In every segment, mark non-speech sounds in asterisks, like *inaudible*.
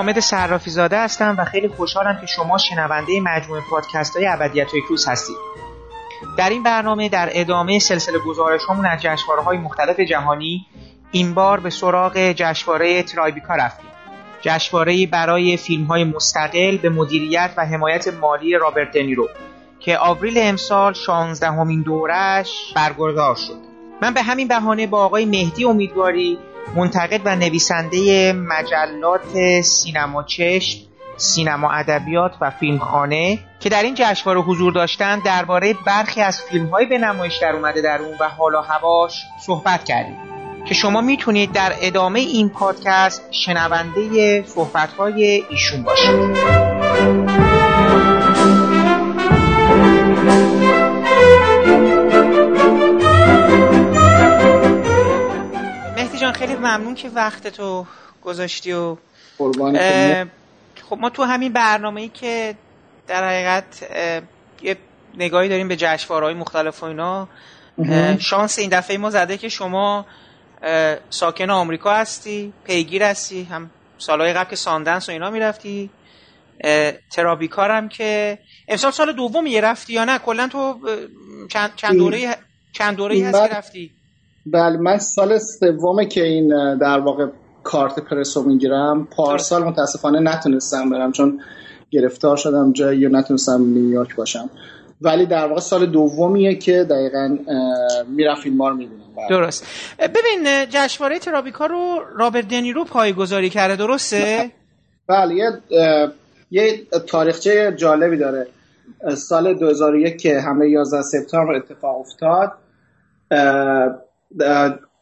حامد صرافی زاده هستم و خیلی خوشحالم که شما شنونده مجموعه پادکست های ابدیت کروز هستید. در این برنامه در ادامه سلسله گزارش همون از جشنواره های مختلف جهانی این بار به سراغ جشنواره ترایبیکا رفتیم. جشنواره برای فیلم های مستقل به مدیریت و حمایت مالی رابرت دنیرو که آوریل امسال 16 همین دورش برگزار شد. من به همین بهانه با آقای مهدی امیدواری منتقد و نویسنده مجلات سینما چشم سینما ادبیات و فیلمخانه که در این جشنواره حضور داشتن درباره برخی از فیلم‌های به نمایش در اومده در اون و حالا هواش صحبت کردیم. که شما می‌تونید در ادامه این پادکست شنونده صحبت‌های ایشون باشید. خیلی ممنون که وقت تو گذاشتی و خب ما تو همین برنامه ای که در حقیقت یه نگاهی داریم به های مختلف و اینا شانس این دفعه ما زده که شما ساکن آمریکا هستی پیگیر هستی هم سالهای قبل که ساندنس و اینا می‌رفتی ترابیکار هم که امسال سال دوم یه رفتی یا نه؟ کلا تو چند, چند دوره چند دوره هستی رفتی؟ بله من سال سومه که این در واقع کارت پرس رو می‌گیرم پارسال متاسفانه نتونستم برم چون گرفتار شدم جایی نتونستم نیویورک باشم. ولی در واقع سال دومیه که دقیقا میرم ما رو می‌بینم. بله. درست. ببین جشنواره ترابیکا رو رابرت دنیرو پایگذاری کرده درسته؟ بله یه یه تاریخچه جالبی داره. سال 2001 که حمله 11 سپتامبر اتفاق افتاد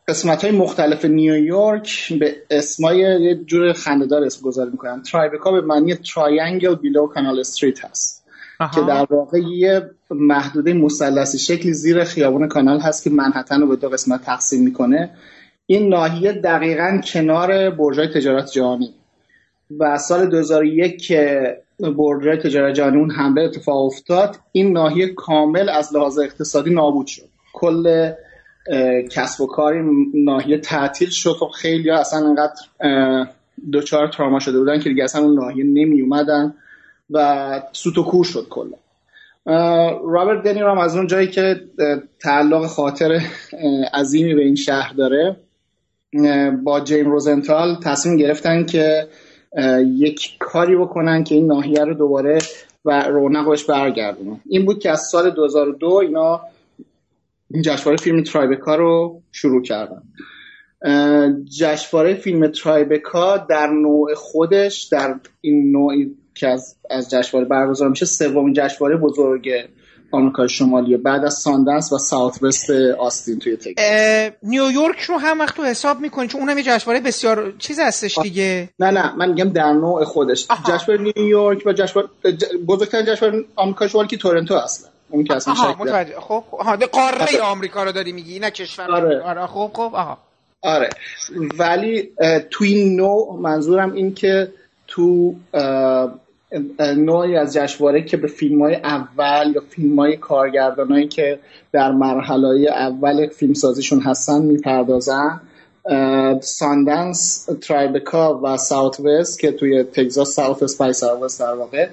قسمت های مختلف نیویورک به اسمای یه جور خنددار اسم گذاری می‌کنن. ترایبکا به معنی Triangle Below Canal Street هست. که در واقع یه محدوده مثلثی شکلی زیر خیابون کانال هست که منهتن رو به دو قسمت تقسیم می‌کنه. این ناحیه دقیقا کنار برجای تجارت جهانی. و سال 2001 که برجای تجارت جهانی اون حمله اتفاق افتاد این ناحیه کامل از لحاظ اقتصادی نابود شد. کل کسب و کاری ناحیه تعطیل شد. و خیلی اصلا انقدر دوچار تراما شده بودن که دیگه اصلا اون ناحیه نمی اومدن و سوت و کور شد کلا. رابرت دنیرو هم از اون جایی که تعلق خاطر عظیمی به این شهر داره با جیم روزنتال تصمیم گرفتن که یک کاری بکنن که این ناحیه رو دوباره و رونقش برگردونن این بود که از سال 2002 اینا این جشنواره فیلم ترایبکا رو شروع کردن جشنواره فیلم ترایبکا در نوع خودش در این نوعی که از از جشنواره برگزار میشه سومین جشنواره بزرگ آمریکای شمالی بعد از ساندنس و ساوت وست آستین توی تگزاس. نیویورک رو هم وقت تو حساب می‌کنی؟ چون اونم یه جشنواره بسیار چیز هستش دیگه. نه نه من میگم در نوع خودش. جشنواره نیویورک و جشنواره بزرگترین جشنواره آمریکای شمالی که تورنتو اصلا اون که اصلا خب ها قاره آره. آمریکا رو داری میگی نه کشور آره. آره خب خب آها. آره. ولی تو این نوع منظورم این که تو نوعی از جشنواره که به فیلم های اول یا فیلم های کارگردان که در مرحله اول فیلم سازیشون هستن می‌پردازن ساندنس ترایبکا و Southwest که توی تگزاس Southwest در واقع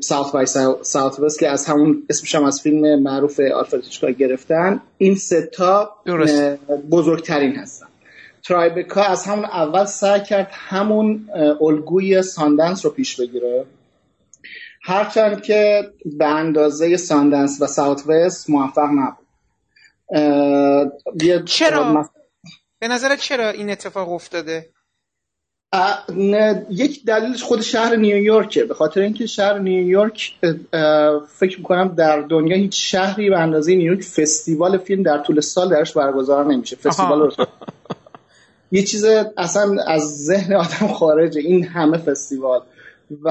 South by Southwest که از همون اسمش هم از فیلم معروف آلفرد گرفتن. این ستا بزرگترین هستن. ترایبکا از همون اول سعی کرد همون الگوی ساندنس رو پیش بگیره. هرچند که به اندازه ساندنس و ساوت وست موفق نبود. چرا؟ به نظرت چرا این اتفاق افتاده؟ یک دلیلش خود شهر نیویورکه. به خاطر اینکه شهر نیویورک فکر می‌کنم در دنیا هیچ شهری به اندازه نیویورک فستیوال فیلم در طول سال درش برگزار نمیشه. فستیوال رو یه چیز اصلا از ذهن آدم خارجه. این همه فستیوال. و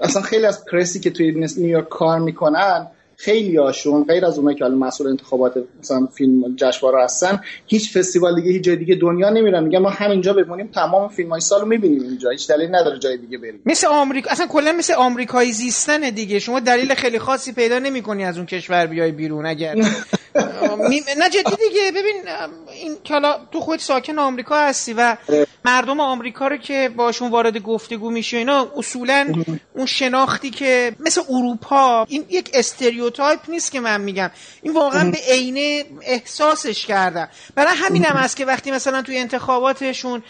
اصلا خیلی از پرسی که توی نیویورک کار می‌کنن خیلی هاشون غیر از اونایی که حالا مسئول انتخابات مثلا فیلم جشنواره هستن هیچ فستیوال دیگه هیچ جای دیگه دنیا نمیرن. میگن ما همینجا بمونیم تمام فیلم های سالو می‌بینیم اینجا. هیچ دلیل نداره جای دیگه بریم. مثل آمریکا اصلا کلا مثل آمریکایی زیستن دیگه. شما دلیل خیلی خاصی پیدا نمی‌کنی از اون کشور بیای بیرون اگر. *laughs* نه جدی دیگه ببین این حالا تو خود ساکن آمریکا هستی و. مردم آمریکا رو که باشون وارد گفتگو میشه اینا اصولا اون شناختی که مثل اروپا این یک استریوتایپ نیست که من میگم این واقعا به عینه احساسش کردم برای همین هم هست که وقتی مثلا توی انتخاباتشون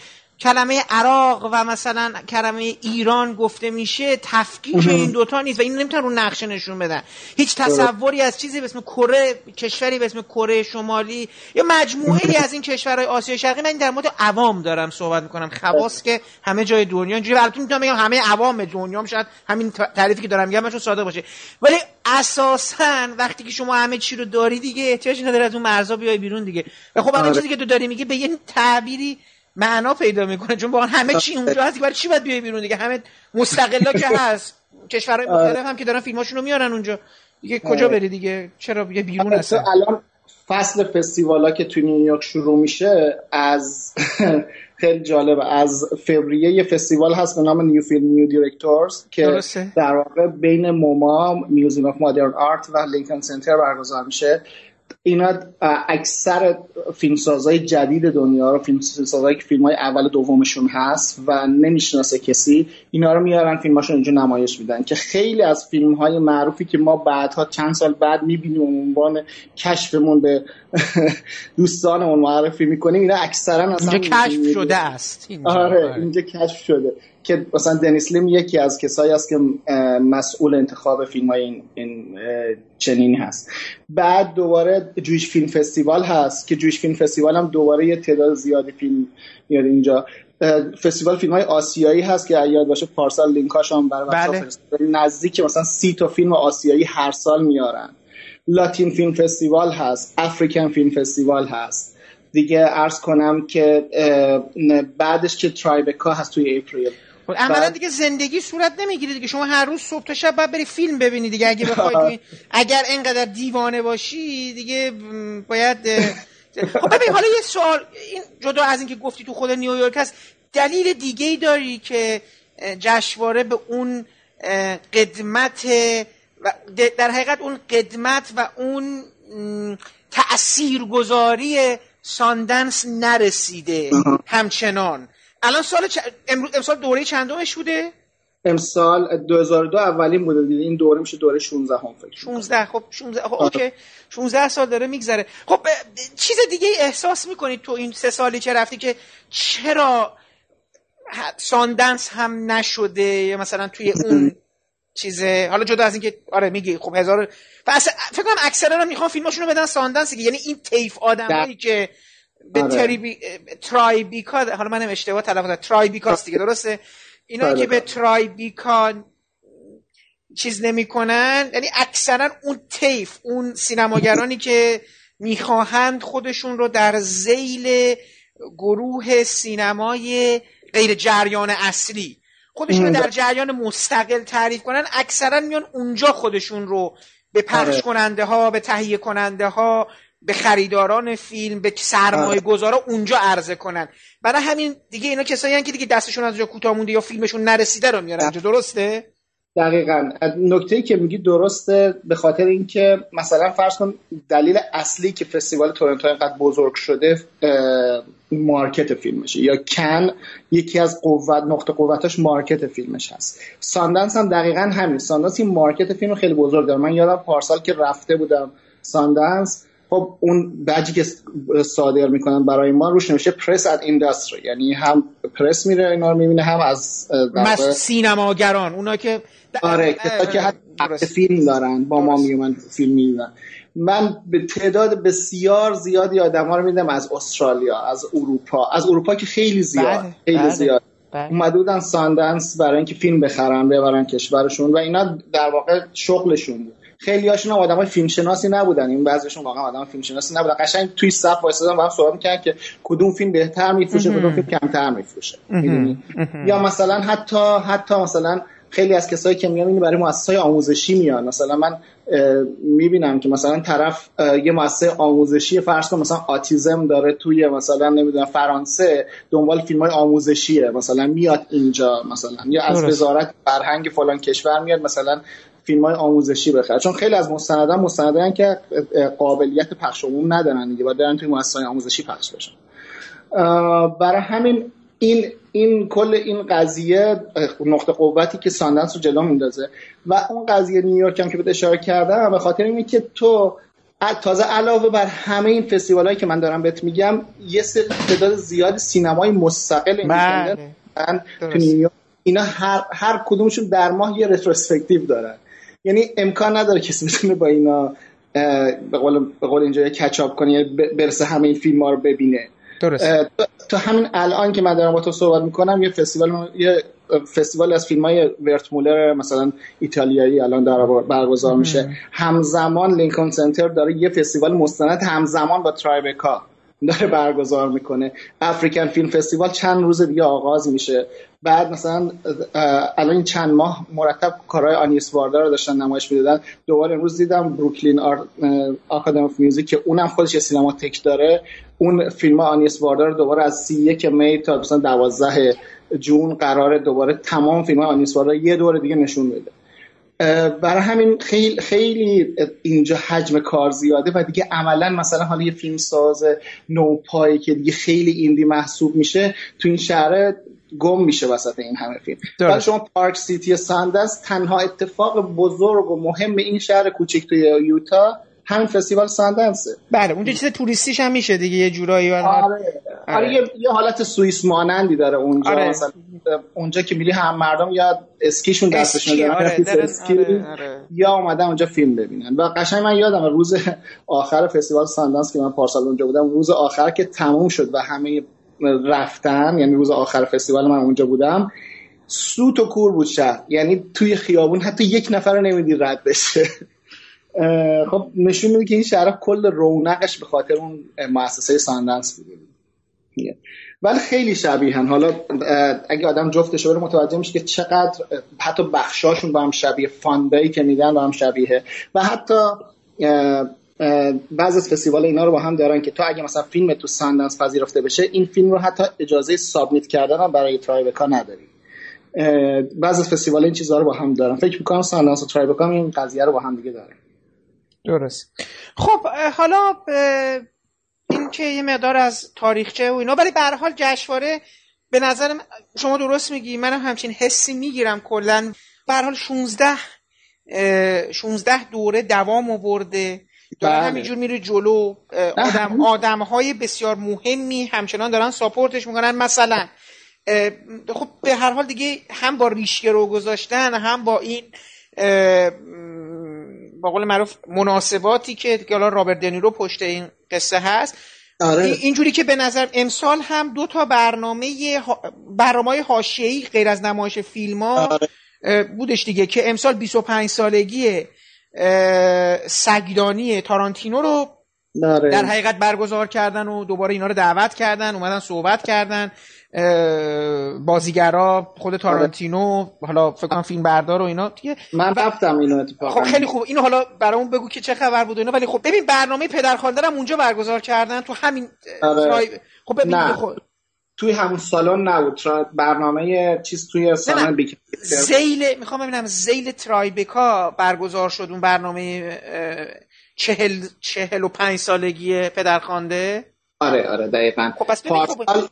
کلمه عراق و مثلا کلمه ایران گفته میشه تفکیک این دوتا نیست و این نمی‌تونن رو نقشه نشون بدن. هیچ تصوری از چیزی به اسم کره کشوری به اسم کره شمالی یا مجموعه از این کشورهای آسیا شرقی من در مورد عوام دارم صحبت می‌کنم. خواص که همه جای دنیا اینجوری براتون می‌تونم بگم همه عوام دنیا هم شاید همین تعریفی که دارم میگم چون ساده باشه. ولی اساسا وقتی که شما همه چی رو داری دیگه احتیاجی نداره از اون مرزا بیای بیرون دیگه. و خب همه آره. چیزی که تو داری میگه به یه تعبیری معنا پیدا می‌کنه چون واقعا همه چی اونجا هست برای چی باید بیای بیرون دیگه؟ همه مستقلا که *laughs* هست کشورهای مختلف هم که دارن فیلماشون رو میارن اونجا. دیگه کجا بری دیگه؟ چرا؟ یه بیرون هست الان فصل فستیوالا که تو نیویورک شروع میشه از *laughs* خیلی جالبه از فوریه یه فستیوال هست به نام New Film New Directors که در واقع بین MoMA Museum of Modern Art و Lincoln Center برگزار میشه. اینا اکثر فیلمسازهای جدید دنیا رو فیلمسازهایی که فیلم های اول دومشون هست و نمی‌شناسه کسی اینا رو میارن فیلماشون اینجا نمایش میدن که خیلی از فیلم های معروفی که ما بعدها چند سال بعد می‌بینیم عنوان کشفمون به *laughs* دوستانمون معرفی می‌کنیم اینا اکثرا اینجا کشف شده است آره. اینجا کشف شده. که مثلا دنیس لیم یکی از کسایی است که مسئول انتخاب فیلم های این, این چنینی هست. بعد دوباره جویش فیلم فستیوال هست که جویش فیلم فستیوال هم دوباره یه تعداد زیادی فیلم میاد اینجا. فستیوال فیلم های آسیایی هست که یاد باشه پارسال لینکاش هم برای بله. نزدیک مثلا سی تا فیلم آسیایی هر سال میارن. لاتین فیلم فستیوال هست افریکن فیلم فستیوال هست. دیگه ارز کنم که بعدش که ترایبکا هست توی اپریل. عملا دیگه زندگی صورت نمی‌گیره دیگه. شما هر روز صبح تا شب باید بری فیلم ببینی دیگه. اگه بخوای *laughs* اگر اینقدر دیوانه باشی دیگه باید *laughs* خب ببین حالا یه سوال این جدا از اینکه گفتی تو خود نیویورک هست دلیل دیگه ای داری که جشنواره به اون قدمت و در حقیقت اون قدمت و اون تاثیرگذاری ساندنس نرسیده همچنان. الان سال چ... امسال دوره چندمش بوده؟ امسال 2002 اولین بوده دیگه. این دوره میشه دوره 16 هم فکر 16 خب 16 خب اوکی. 16 سال داره میگذره. خب چیز دیگه احساس می‌کنید تو این سه سالی که رفتی که چرا ساندنس هم نشده؟ یا مثلا توی اون *laughs* چیزه؟ حالا جدا از اینکه آره میگی. خب هزار فکر کنم اکثرا هم می‌خوان فیلماشونو بدن ساندنس یعنی این تیپ آدمایی که به آره. تری ترایبیکا حالا منم اشتباه تلفظ ترایبیکاست دیگه درسته اینا آره. که به ترایبیکا چیز نمی‌کنن یعنی اکثرا اون تیپ اون سینماگرانی که می‌خواهند خودشون رو در زیل گروه سینمای غیر جریان اصلی خودشون رو در جریان مستقل تعریف کنن اکثرا میان اونجا خودشون رو به پخش آره. کننده ها به تهیه کننده ها به خریداران فیلم به سرمایه گذارا اونجا عرضه کنن. برای همین دیگه اینا کسایی که دیگه دستشون از جا کوتاه مونده یا فیلمشون نرسیده رو میارن. اینجا درسته؟ دقیقا. نکته که میگی درسته به خاطر اینکه مثلا فرض کن دلیل اصلی که فستیوال تورنتو اینقدر بزرگ شده market فیلمشه یا کن یکی از قوت نقطه قوتش market فیلمش هست. ساندنس هم دقیقا همین. ساندنس این market فیلم خیلی بزرگ داره. من یادم پارسال که رفته بودم ساندنس خب اون بجی که صادر می‌کنن برای ما روش نوشته press and industry یعنی هم پرس میره اینا رو می‌بینه هم از سینماگران اونا که آره که حتی فیلم دارن با ما میومن فیلم میدن من به تعداد بسیار زیادی آدم ها رو میدم از استرالیا از اروپا. از اروپا که خیلی زیاد بله، خیلی بله، زیاد. بله. اومده بودن ساندنس برای اینکه فیلم بخرن ببرن کشورشون و اینا در واقع شغلشون بود. خیلی هاشون هم آدمای فیلم شناسی نبودن. این بعضیشون واقعا آدم فیلم شناسی نبودن. قشنگ توی صف وایسادن با هم صحبت می‌کردن که کدوم فیلم بهتر میفروشه کدوم فیلم کمتر میفروشه. یا مثلا حتی حتی مثلا خیلی از کسایی که میان برای مؤسسات آموزشی میان. مثلا من می‌بینم که مثلا طرف یه مؤسسه آموزشی فرض کن مثلا آتیزم داره توی مثلا نمی‌دونم فرانسه دنبال فیلم های آموزشیه. مثلا میاد اینجا مثلا یا از وزارت فرهنگ فلان کشور میاد مثلا فیلم های آموزشی بخره چون خیلی از مستندان مستندان که قابلیت پخش عموم ندارن دیگه باید دارن توی مؤسسات آموزشی پخش بشن. برای همین این این کل این قضیه نقطه قوتی که ساندنس رو جلو میندازه و اون قضیه نیویورک هم که به اشاره کردم به خاطر اینه که تو تازه علاوه بر همه این فستیوال هایی که من دارم بهت میگم یه تعداد زیاد سینمای مستقل بله. تو نیویورک اینا هر هر کدومشون در ماه یه retrospective دارن. یعنی امکان نداره کسی بتونه با اینا به قول به قول اینجا کچاپ کنه یعنی برسه همه این فیلم ها رو ببینه. درست تا همین الان که من دارم با تو صحبت می‌کنم یه فستیوال یه فستیوال از فیلم های ورت مولر مثلا ایتالیایی الان داره برگزار میشه. همزمان لینکن سنتر داره یه فستیوال مستند همزمان با ترایبکا داره برگزار می‌کنه. افریکن فیلم فستیوال چند روز دیگه آغاز میشه. بعد مثلا الان این چند ماه مرتب کارهای آنیس واردا رو داشتن نمایش می‌دادن. دوباره امروز دیدم Brooklyn Academy of Music که اونم خودش یه سینماتک داره. اون فیلم آنیس واردا رو دوباره از 31 می تا مثلا 12 جون قرار دوباره تمام فیلم آنیس واردا یه دور دیگه نشون بده. برای همین خیلی خیلی اینجا حجم کار زیاده و دیگه عملا مثلا حالا یه فیلم ساز نوپایی که دیگه خیلی indie محسوب میشه تو این شهر گم میشه وسط این همه فیلم ولی شما پارک سیتی ساندنس تنها اتفاق بزرگ و مهم این شهر کوچیک توی یوتا همین فستیوال ساندنسه بله اونجا چیز توریستیش هم میشه دیگه یه جورایی آره. آره. آره. یه،, یه حالت سوئیس مانندی داره اونجا آره. مثلا اونجا که میری هم مردم یا اسکیشون دستشون دارن آره. اسکی آره. آره. یا اومدن اونجا فیلم ببینن و قشنگ من یادم روز آخر فستیوال ساندنس که من پارسال اونجا بودم روز آخر که تموم شد و همه رفتن یعنی روز آخر فستیوال من اونجا بودم. سوت و کور بود شهر یعنی توی خیابون حتی یک نفر رو نمیدی رد بشه. خب نشون میده که این شهر کل رونقش به خاطر اون مؤسسه ساندنس بوده. ولی خیلی شبیهن حالا اگه آدم جفتش بره متوجه میشه که چقدر حتی بخشاشون با هم شبیه فاندایی که میدن با هم شبیه. و حتی بعض از فستیوال اینا رو با هم دارن که تو اگه مثلا فیلم تو ساندنس پذیرفته بشه این فیلم رو حتی اجازه submit کردن هم برای ترایبکا نداری بعض از فستیوال این چیزها رو با هم دارن. فکر می‌کنم ساندنس و ترایبکا این قضیه رو با هم دیگه دارن. درست. خب حالا این که یه مقدار از تاریخچه و اینا ولی به حال جشنواره به نظر شما درست میگی. منم همچین حسی می‌گیرم کلا. به حال 16 16 دوره دوام آورده. داره بله. همینجور میره جلو آدم آدم های بسیار مهمی همچنان دارن ساپورتش می‌کنن مثلا خب به هر حال دیگه هم با ریشگه رو گذاشتن هم با این با قول معروف مناسباتی که حالا رابرت دنیرو پشت این قصه هست آره. اینجوری که به نظر امسال هم دو تا برنامه برنامه حاشیه‌ای غیر از نمایش فیلم ها آره. بودش دیگه که امسال 25 سالگی سگدانی تارانتینو رو آره. در حقیقت برگزار کردن و دوباره اینا رو دعوت کردن اومدن صحبت کردن بازیگرا خود تارانتینو حالا فکر کنم فیلم بردار و اینا دیگه من رفتم اینو اتفاقا خب خیلی خوب اینو حالا برامون بگو که چه خبر بود اینا ولی خب ببین برنامه پدرخوانده هم اونجا برگزار کردن تو همین آره. خب ببین نه. خب... توی همون سالن نبود. برنامه چیز توی سالن زیل می‌خوام ببینم زیل ترایبکا برگزار شد اون برنامه چهل, چهل و پنج سالگی پدرخوانده؟ آره آره دقیقا. خب پس پارسال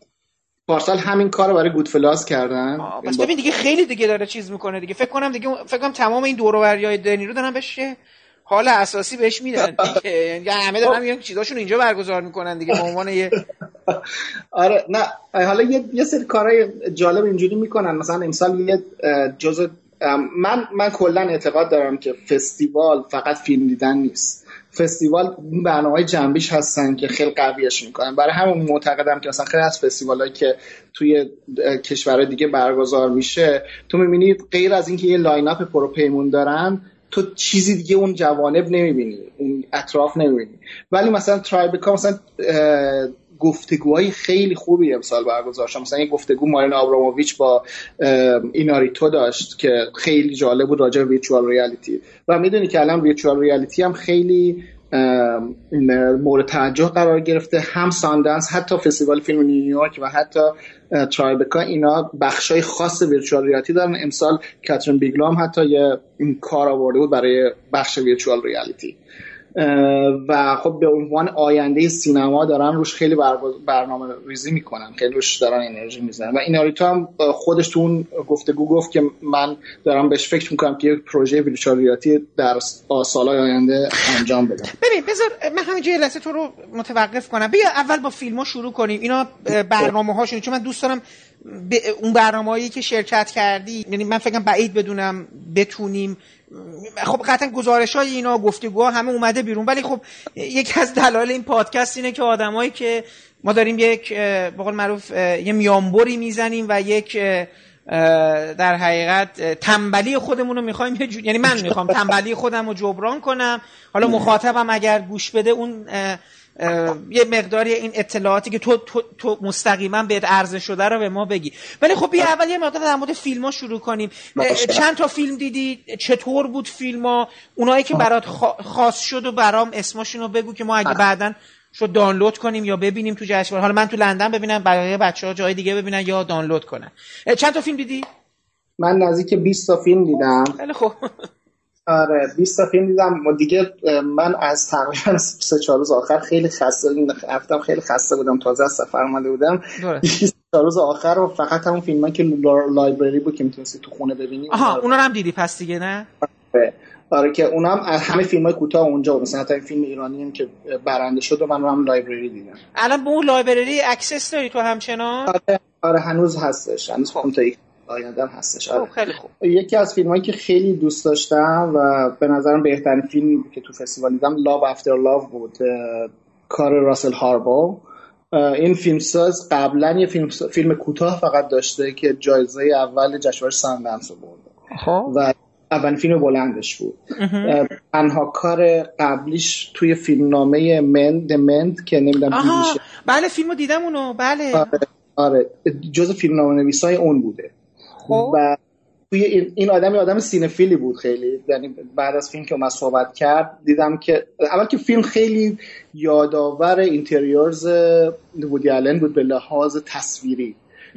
پارسال همین کار رو برای گودفلاس کردن. پس ببین دیگه خیلی دیگه داره چیز می‌کنه دیگه. فکر کنم دیگه فکر کنم تمام این دور و های دنی رو دارن بهش حال اساسی بهش میدن. *laughs* یعنی همه دارن میگن چیزاشون اینجا برگزار می‌کنن دیگه به عنوان یه *laughs* آره نه حالا یه یه سری کارهای جالب اینجوری می‌کنن. مثلا امسال یه جزء من من کلا اعتقاد دارم که فستیوال فقط فیلم دیدن نیست. فستیوال برنامه های جنبیش هستن که خیلی قویش می‌کنن. برای همون معتقدم که مثلا خیلی از فستیوال که توی کشورهای دیگه برگزار میشه تو می‌بینید غیر از اینکه یه line-up پروپیمون دارن تو چیزی دیگه اون جوانب نمی‌بینی اون اطراف نمی‌بینی. ولی مثلا ترایبکا مثلا گفتگوهای خیلی خوبی امسال برگزار شد. مثلا یه گفتگو مارینا آبراموویچ با ایناریتو داشت که خیلی جالب بود راجع به virtual reality و می‌دونی که الان virtual reality هم خیلی مورد توجه قرار گرفته. هم ساندنس حتی فستیوال فیلم نیویورک و حتی ترایبکا اینا بخشای خاص ویرچوال ریالیتی دارن. امسال کاترین بیگلام حتی یه کار آورده بود برای بخش ویرچوال ریالیتی. و خب به عنوان آینده سینما دارن روش خیلی برنامه ریزی می‌کنن خیلی روش دارن انرژی می‌زنن و ایناریتو هم خودش تو اون گفتگو گفت که من دارم بهش فکر می‌کنم که یک پروژه ویرچوالیتی در سالهای آینده انجام بدم. ببین بذار من همینجا لحظه تو رو متوقف کنم. بیا اول با فیلم ها شروع کنیم. اینا برنامه هاشون چون من دوست دارم اون برنامه‌ای که شرکت کردی یعنی من فکرم بعید بدونم بتونیم خب قطعا گزارش های اینا گفتگوها همه اومده بیرون. ولی خب یکی از دلایل این پادکست اینه که آدمایی که ما داریم یک به قول معروف یه میانبری می‌زنیم و یک در حقیقت تنبلی خودمون رو می‌خوایم یعنی من می‌خوام تنبلی خودم رو جبران کنم. حالا مخاطبم اگر گوش بده اون یه مقداری این اطلاعاتی که تو, تو, تو مستقیما بهت عرضه شده رو به ما بگی. ولی خب بیا اول یه مقدار در مورد فیلم ها شروع کنیم. چند تا فیلم دیدی؟ چطور بود فیلم ها اونایی که برات خاص شد و برام اسمشون رو بگو که ما اگه بعدا شد دانلود کنیم یا ببینیم تو جشنواره. حالا من تو لندن ببینم بقیه بچه ها جای دیگه ببینن یا دانلود کنن. چند تا فیلم دیدی؟ من نزدیک 20 تا فیلم دیدم. خیلی خوب. آره 20 تا فیلم دیدم. و دیگه من از تقریبا *laughs* سه چهار روز آخر خیلی خسته رفتم خیلی خسته بودم. تازه از سفر اومده بودم. 20 روز آخر و فقط همون فیلم که library بود که می‌تونستی تو خونه ببینی. آها اونا هم دیدی پس دیگه نه؟ آره, آره که اونم همه فیلم های کوتاه اونجا بود. مثلا حتی فیلم ایرانی هم که برنده شد و من رو هم library دیدم. الان به اون library access داری تو همچنان؟ آره, آره هنوز هستش. هنوز خب. آیندم هستش. آره. خیلی خوب. یکی از فیلم هایی که خیلی دوست داشتم و به نظرم بهترین فیلمی بود که تو فستیوال دیدم لاو افتر لاو بود کار راسل هاربو. این فیلمساز قبلا یه فیلم, فیلم کوتاه فقط داشته که جایزه اول جشنواره ساندنس رو برده خب. و اولین فیلم بلندش بود. تنها کار قبلیش توی فیلمنامه من دمنت که نمی‌دونم بله فیلمو دیدم اونو. بله. آره, آره. جز فیلمنامه نویسای اون بوده. خب. و توی این آدم آدم سینفیلی بود خیلی یعنی بعد از فیلم که من صحبت کرد دیدم که اول که فیلم خیلی یادآور Interiors وودی آلن بود به لحاظ تصویری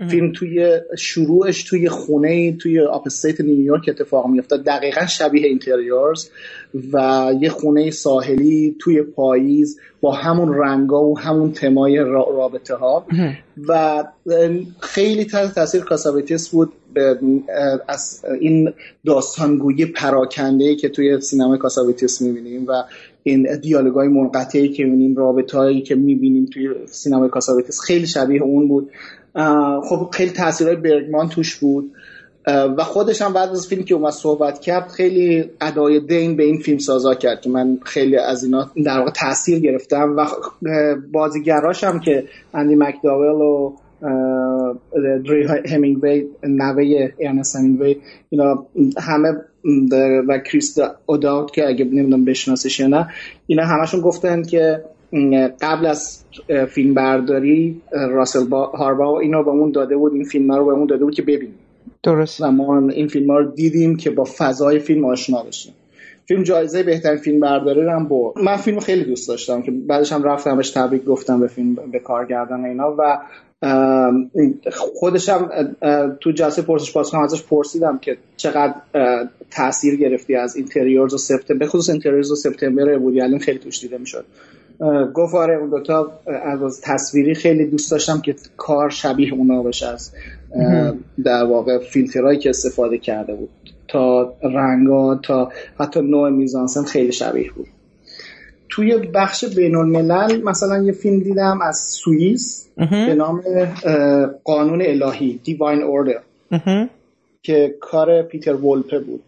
فیلم توی شروعش توی خونه توی upstate نیویورک اتفاق میفته دقیقا شبیه Interiors و یه خونه ساحلی توی پاییز با همون رنگا و همون تمای رابطه ها و خیلی تحت تاثیر کاساوتیس بود از این داستانگویی پراکنده که توی سینما کاساوتیس می‌بینیم و این دیالوگای منقطعی که می‌بینیم رابطهایی که می‌بینیم توی سینما کاساوتیس خیلی شبیه اون بود. خب خیلی تاثیرهای برگمان توش بود. و خودش هم بعد از فیلم که اومد صحبت کرد خیلی ادای دین به این فیلم سازا کرد که من خیلی از اینا در واقع تاثیر گرفتم. و بازیگراش هم که اندی مکداول و دری همینگوی نوه ارنست همینگوی اینا همه و کریست اوداوت که اگه نمی‌دونم بشناسش یا نه اینا همشون گفتن که قبل از فیلم برداری راسل با هاربا اینو به اون داده بود این فیلم رو به اون داده بود که ببینیم. درست. و ما این فیلم ها رو دیدیم که با فضای فیلم آشنا بشیم. فیلم جایزه بهترین فیلم برداری رو هم برد. من فیلم خیلی دوست داشتم که بعدش هم رفتم بهش تبریک گفتم به فیلم به کارگردان اینا و خودشم تو جلسه پرسش پاسخ ازش پرسیدم که چقدر تاثیر گرفتی از Interiors و سپتامبر به خصوص Interiors و سپتامبر بودی خیلی توش دیده می‌شد. گفت آره اون دوتا از تصویری خیلی دوست داشتم که کار شبیه اونا بشه از در واقع فیلترهایی که استفاده کرده بود. تا رنگا تا حتی نوع میزانسن خیلی شبیه بود. توی بخش بین الملل مثلا یه فیلم دیدم از سوئیس به نام قانون الهی دیواین اوردر که کار پیتر وولپه بود.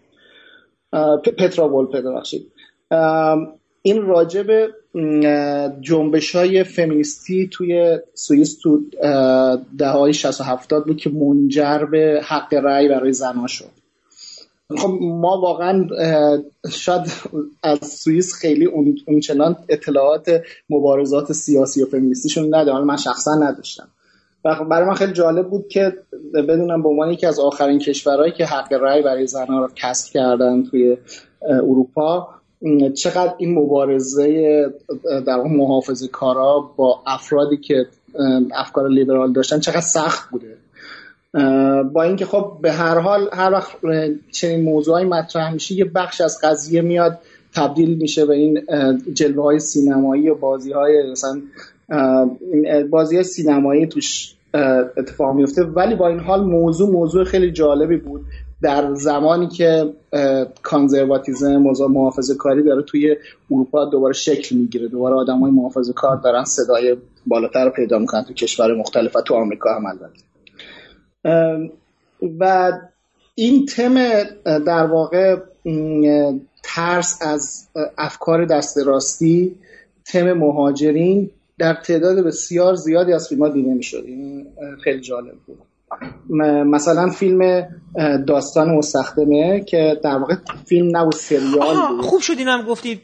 پترا وولپه ببخشید. این راجب جنبش های فمینیستی توی سوئیس تو دههای 60 و 70 بود که منجر به حق رأی برای زنها شد. خب ما واقعا شاید از سوئیس خیلی اونچنان اطلاعات مبارزات سیاسی و فمینیستیشون ندارم. من شخصا نداشتم. خب برای من خیلی جالب بود که بدونم به عنوان یکی از آخرین کشورهایی که حق رأی برای زنها رو کسب کردن توی اروپا چقدر این مبارزه در محافظه کارا با افرادی که افکار لیبرال داشتن چقدر سخت بوده. با اینکه خب به هر حال هر وقت چنین موضوعی مطرح میشه یه بخش از قضیه میاد تبدیل میشه به این جلوه های سینمایی و بازی های مثلا بازی های سینمایی توش اتفاق میفته ولی با این حال موضوع موضوع خیلی جالبی بود. در زمانی که کانزرواتیزم محافظه کاری داره توی اروپا دوباره شکل می‌گیره. دوباره آدم های محافظه کار دارن صدای بالاتر رو پیدا می‌کنن تو کشور مختلف تو آمریکا هم البته. و این تم در واقع ترس از افکار دست راستی تم مهاجرین در تعداد بسیار زیادی از فیلم دیده می شد این خیلی جالب بود. مثلا فیلم داستان مستخدمه که در واقع فیلم نبود سریال بود. خوب شد اینم گفتی.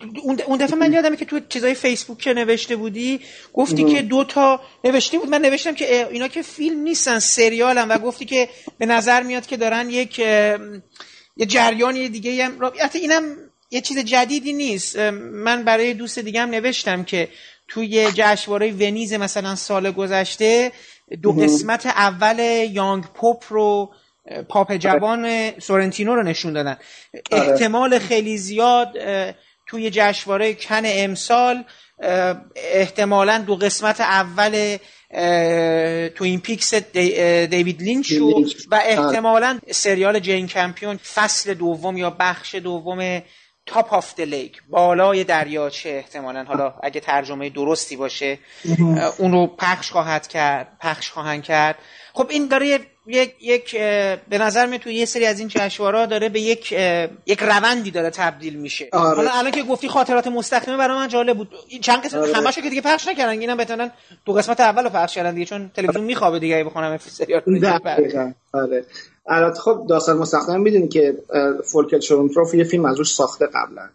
اون دفعه من یادمه که تو چیزای فیسبوک که نوشته بودی گفتی که دو تا نوشته بود. من نوشتم که اینا که فیلم نیستن سریالن و گفتی که به نظر میاد که دارن یک یه جریانی دیگه هم اینم یه چیز جدیدی نیست. من برای دوست دیگه هم نوشتم که توی جشنواره ونیز مثلا سال گذشته دو قسمت اول Young Pope رو پاپ جوان سورنتینو رو نشون دادن. آره. احتمال خیلی زیاد توی جشنواره کن امسال احتمالا دو قسمت اول Twin Peaks دیوید لینچ و احتمالا سریال جین کمپیون فصل دوم یا بخش دوم Top of the Lake بالای دریاچه احتمالا. حالا اگه ترجمه درستی باشه اون رو پخش خواهد کرد پخش خواهند کرد. خب این داره یک یک به نظر می توی یه سری از این جشنوارا داره به یک یک روندی داره تبدیل میشه. آره. حالا الان که گفتی خاطرات مستقیمه برای من جالب بود. چند قسمت آره. همشو که دیگه پخش نکردن اینم بتونن دو قسمت اولو پخش کردن دیگه چون تلویزیون میخوابه دیگه بخونم سریال آره. البته خب داستان مستقیم می‌دونی که فولکل شورنتروف یه فیلم از روش ساخته قبلا.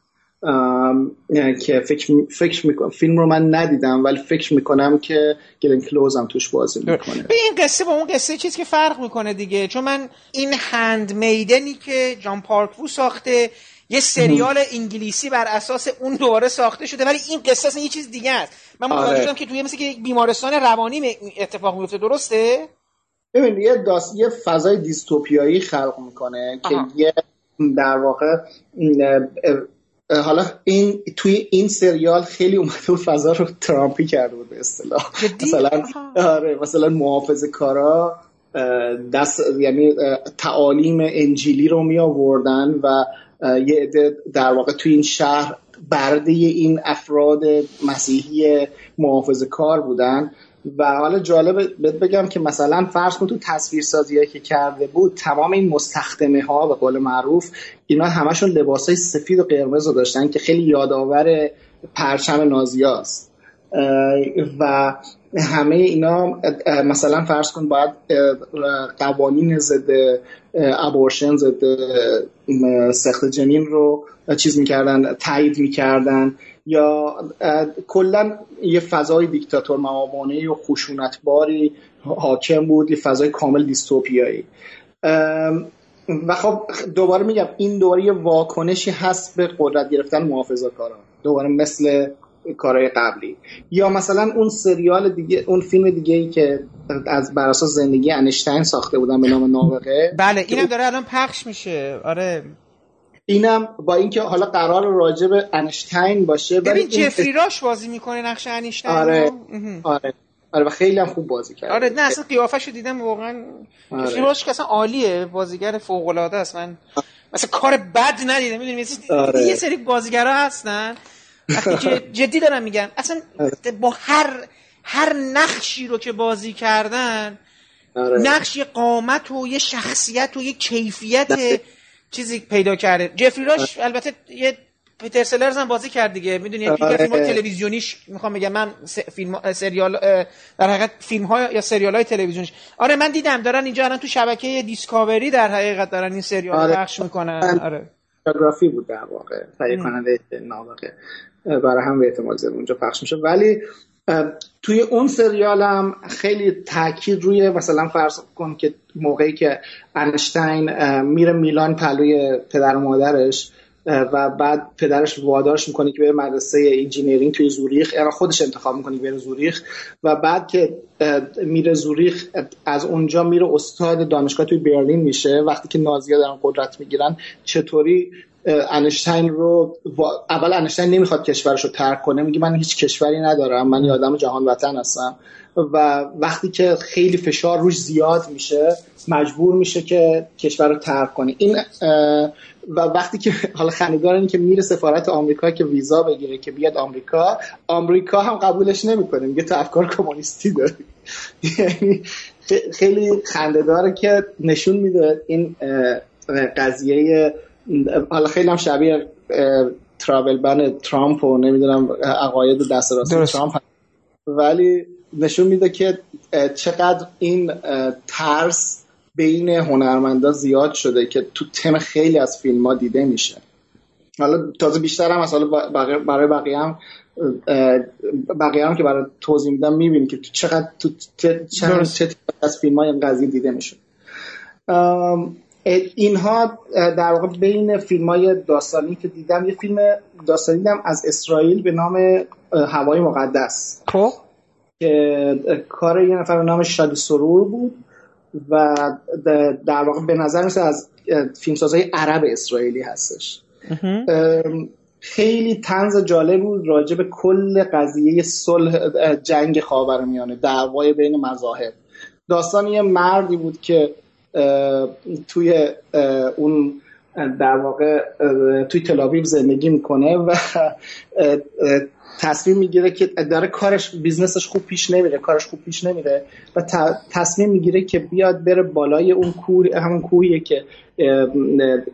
که فکر فکر می‌کنم فیلم رو من ندیدم ولی فکر می‌کنم که گلن کلوز هم توش بازی می‌کنه. به این قصه با اون قصه چیزی که فرق می‌کنه دیگه. چون من این هند میدنی که جان پارکوو ساخته یه سریال انگلیسی بر اساس اون دوباره ساخته شده ولی این قصه اصلا یه چیز دیگه است. من متوجه آره. شدم که توی مثل که بیمارستان روانی اتفاق میفته درسته؟ ببین یه داست یه فضای دیستوپیایی خلق می‌کنه که یه در واقع حالا این توی این سریال خیلی اومده و فضا رو ترامپی کرده بود به اصطلاح. مثلا آره مثلا محافظه کارا دست یعنی تعالیم انجیلی رو می آوردن و یه عده در واقع توی این شهر برده این افراد مسیحی محافظه کار بودن. و حالا جالب بگم که مثلا فرض کن تو تصویر سازی که کرده بود تمام این مستخدمه ها به قول معروف اینا همشون لباس های سفید و قرمز رو داشتن که خیلی یادآور پرچم نازیاست و همه اینا مثلا فرض کن باید قوانین ضد ابورشن ضد سخت جنین رو چیز می‌کردن تایید می‌کردن. یا کلا یه فضای دیکتاتور معاونه و خشونتباری حاکم بود یه فضای کامل دیستوپیایی. و خب دوباره میگم این دوباره یه واکنشی هست به قدرت گرفتن محافظه کارا دوباره مثل کارهای قبلی. یا مثلا اون سریال دیگه اون فیلم دیگه ای که از بر اساس زندگی انشتین ساخته بودن به نام نابغه بله اینم داره الان پخش میشه. آره. اینم با اینکه حالا قرار راجع به انشتین باشه ببین جفری راش بازی می‌کنه نقش انشتین آره آره آره و خیلی هم خوب بازی کرده آره نه اصلا قیافش رو دیدم واقعا آره. جفری راش که اصلا عالیه بازیگر فوق العاده است من مثلا کار بد ندیدم می‌دونی آره. یه سری بازیگرا هستن وقتی *laughs* جدی دارم میگم اصلا آره. با هر هر نقشی رو که بازی کردن آره. نقش یه قامت و یه شخصیت و یه کیفیت چیزی پیدا کرده. جفری راش البته یه پیتر سلرز هم بازی کرد دیگه. می‌دونی آره. فیلم تلویزیونیش می‌خوام بگم من فیلم سریال در حقیقت فیلم ها یا سریال های تلویزیونیش. آره من دیدم دارن اینجا الان تو شبکه دیسکاوری در حقیقت دارن این سریال آره. پخش می‌کنن. آره. فوتوگرافی بود در واقع. تهیه کننده نابغه برای هم به احتمال زیاد اونجا پخش میشه ولی توی اون سریالم خیلی تاکید روی مثلا فرض کن که موقعی که انشتین میره میلان پلوی پدر و مادرش و بعد پدرش وادارش می‌کنه که به مدرسه engineering توی زوریخ یعنی خودش انتخاب می‌کنه که بره زوریخ. و بعد که میره زوریخ از اونجا میره استاد دانشگاه توی برلین میشه. وقتی که نازی‌ها دارن قدرت می‌گیرن چطوری انشتین رو اول انشتین نمی‌خواد کشورش رو ترک کنه میگه من هیچ کشوری ندارم من آدم جهان وطن هستم. و وقتی که خیلی فشار روش زیاد میشه مجبور میشه که کشور رو ترک کنه. این و وقتی که *laughs* حالا خندگار که میره سفارت آمریکا که ویزا بگیره که بیاد آمریکا آمریکا هم قبولش نمی‌کنه میگه تو افکار کمونیستی داری. *laughs* یعنی خیلی خنده که نشون میده این قضیه حالا خیلی هم شبیه تراول بن ترامپ و نمی‌دونم عقاید دست راست ترامپ ولی نشون میده که چقدر این ترس بین هنرمندا زیاد شده که تو تم خیلی از فیلم ها دیده میشه. حالا تازه بیشتر هم مثلا برای بقیه هم بقیه هم که برای توضیح میدم می‌بینی که چقدر تو چه از فیلم های این قضیه دیده میشه. اینها در واقع بین فیلم های داستانی که دیدم یه فیلم داستانی دیدم از اسرائیل به نام هوای مقدس. خب. که کار یه نفر به نام شادی سرور بود و در واقع به نظر مثل از فیلمسازهای عرب اسرائیلی هستش. خیلی تنز جالب بود راجع به کل قضیه صلح جنگ خاورمیانه دعوای بین مذاهب. داستان یه مردی بود که توی اون در واقع توی تلاویو زندگی می‌کنه و تصمیم می‌گیره که داره کارش بیزنسش خوب پیش نمیره کارش خوب پیش نمیره و تصمیم می‌گیره که بیاد بره بالای اون کوه همون کوهیه که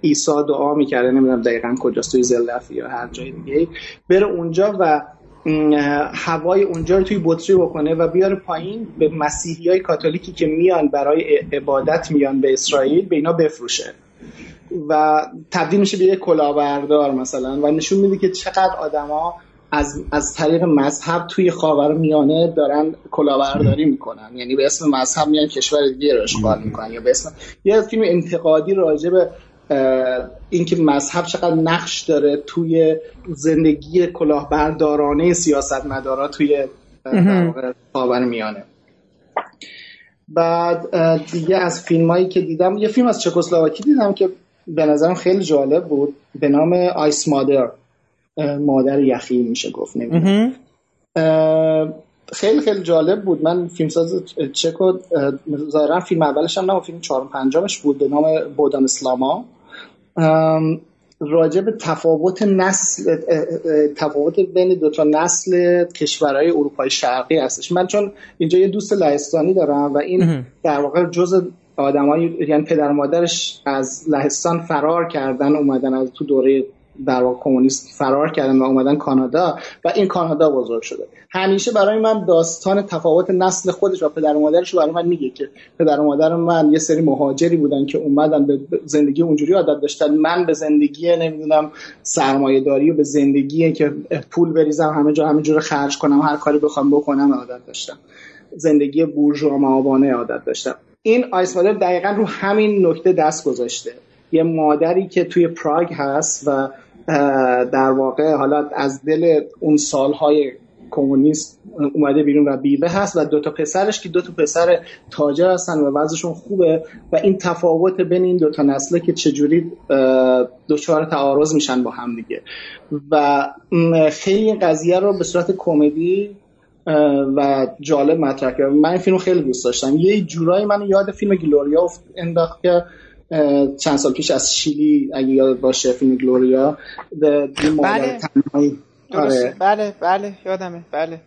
عیسی دعا می‌کرده نمی‌دونم دقیقا کجاست توی زلفی یا هر جای دیگه بره اونجا و هوای اونجا رو توی بطری بکنه و بیاره پایین به مسیحی های کاتولیکی که میان برای عبادت میان به اسرائیل به اینا بفروشه. و تبدیل میشه به یه کلاهبردار مثلا و نشون میده که چقدر آدما از, از طریق مذهب توی خاور میانه دارن کلاهبرداری می‌کنن. یعنی به اسم مذهب میان کشور دیگه رو اشغال می‌کنن یا به اسم یه فیلم انتقادی راجع به اینکه مذهب چقدر نقش داره توی زندگی کلاهبردارانه سیاستمدارا توی خاور میانه. بعد دیگه از فیلم هایی که دیدم یه فیلم از چکسلواکی دیدم که به نظرم خیلی جالب بود به نام آیس مادر. مادر یخی میشه گفت نمی‌دونم. خیلی خیلی جالب بود. من فیلمساز چکو ظاهرا فیلم اولش هم نه فیلم چهارم پنجمش بود به نام بودان اسلاما. راجع به تفاوت نسل تفاوت بین دو تا نسل کشورهای اروپای شرقی هستش. من چون اینجا یه دوست لهستانی دارم و این در واقع جز آدمایی یعنی پدر مادرش از لهستان فرار کردن اومدن از تو دوره در واقع کمونیست فرار کردن و اومدن کانادا و این کانادا بزرگ شده. همیشه برای من داستان تفاوت نسل خودش و پدر و مادرش برای من میگه که پدر و مادر من یه سری مهاجری بودن که اومدن به زندگی اونجوری عادت داشتن. من به زندگی نمی‌دونم سرمایه داری و به زندگی که پول بریزم همه جا همه جور خرج کنم هر کاری بخوام بکنم عادت داشتم. زندگی بورژوا معابانه عادت داشتم. این آیس مادر دقیقا رو همین نکته دست گذاشته. یه مادری که توی پراگ هست و در واقع حالا از دل اون سالهای کمونیست اومده بیرون و بیوه هست و دو تا پسرش که دو تا پسر تاجر هستن و وضعشون خوبه و این تفاوت بین این دو تا نسله که چجوری دچار تعارض میشن با هم دیگه. و خیلی قضیه رو به صورت کمدی و جالب مطرح کردم من این فیلم خیلی دوست داشتم. یه جورایی من یاد فیلم گلوریا انداخت که چند سال پیش از شیلی اگه یاد باشه فیلم گلوریا. بله. آره. بله بله یادمه. بله.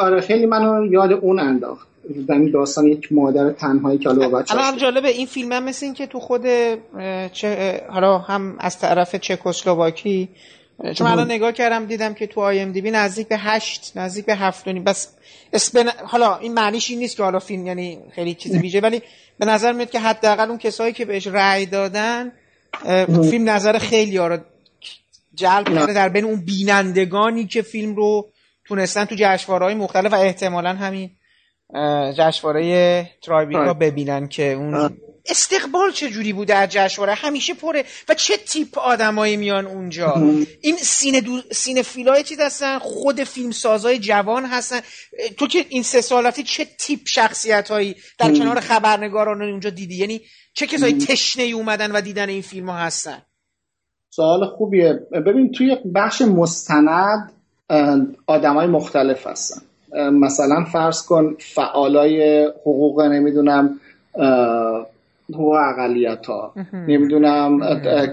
آره خیلی منو یاد اون انداخت. یعنی داستان یک مادر تنهایی که حالا بچه‌اش الان جالبه این فیلم هم مثل این که تو خود چه حالا هم از طرف چکسلواکی چون الان نگاه کردم دیدم که تو آی ام دی بی نزدیک به هشت نزدیک به هفت بس اسپن... حالا این معنیش این نیست که حالا فیلم یعنی خیلی چیز ویژه ولی به نظر میاد که حداقل اون کسایی که بهش رأی دادن فیلم نظر خیلی ها رو جلب کرده در بین اون بینندگانی که فیلم رو تونستن تو جشنواره‌های مختلف و احتمالا همین جشنواره ترایبیکا ببینن که اون استقبال چه جوری بوده از جشنواره؟ همیشه پره. و چه تیپ آدمایی میان اونجا؟ این سینه دو... سینه فیلای چی هستن؟ خود فیلمسازای جوان هستن. تو که این سه سال رفتی چه تیپ شخصیت هایی در کنار خبرنگاران اونجا دیدی؟ یعنی چه کسایی تشنه اومدن و دیدن این فیلم ها هستن؟ سوال خوبیه. ببین توی بخش مستند آدمای مختلف هستن. مثلا فرض کن فعالای حقوق نمی‌دونم حقوق اقلیت ها نمی‌دونم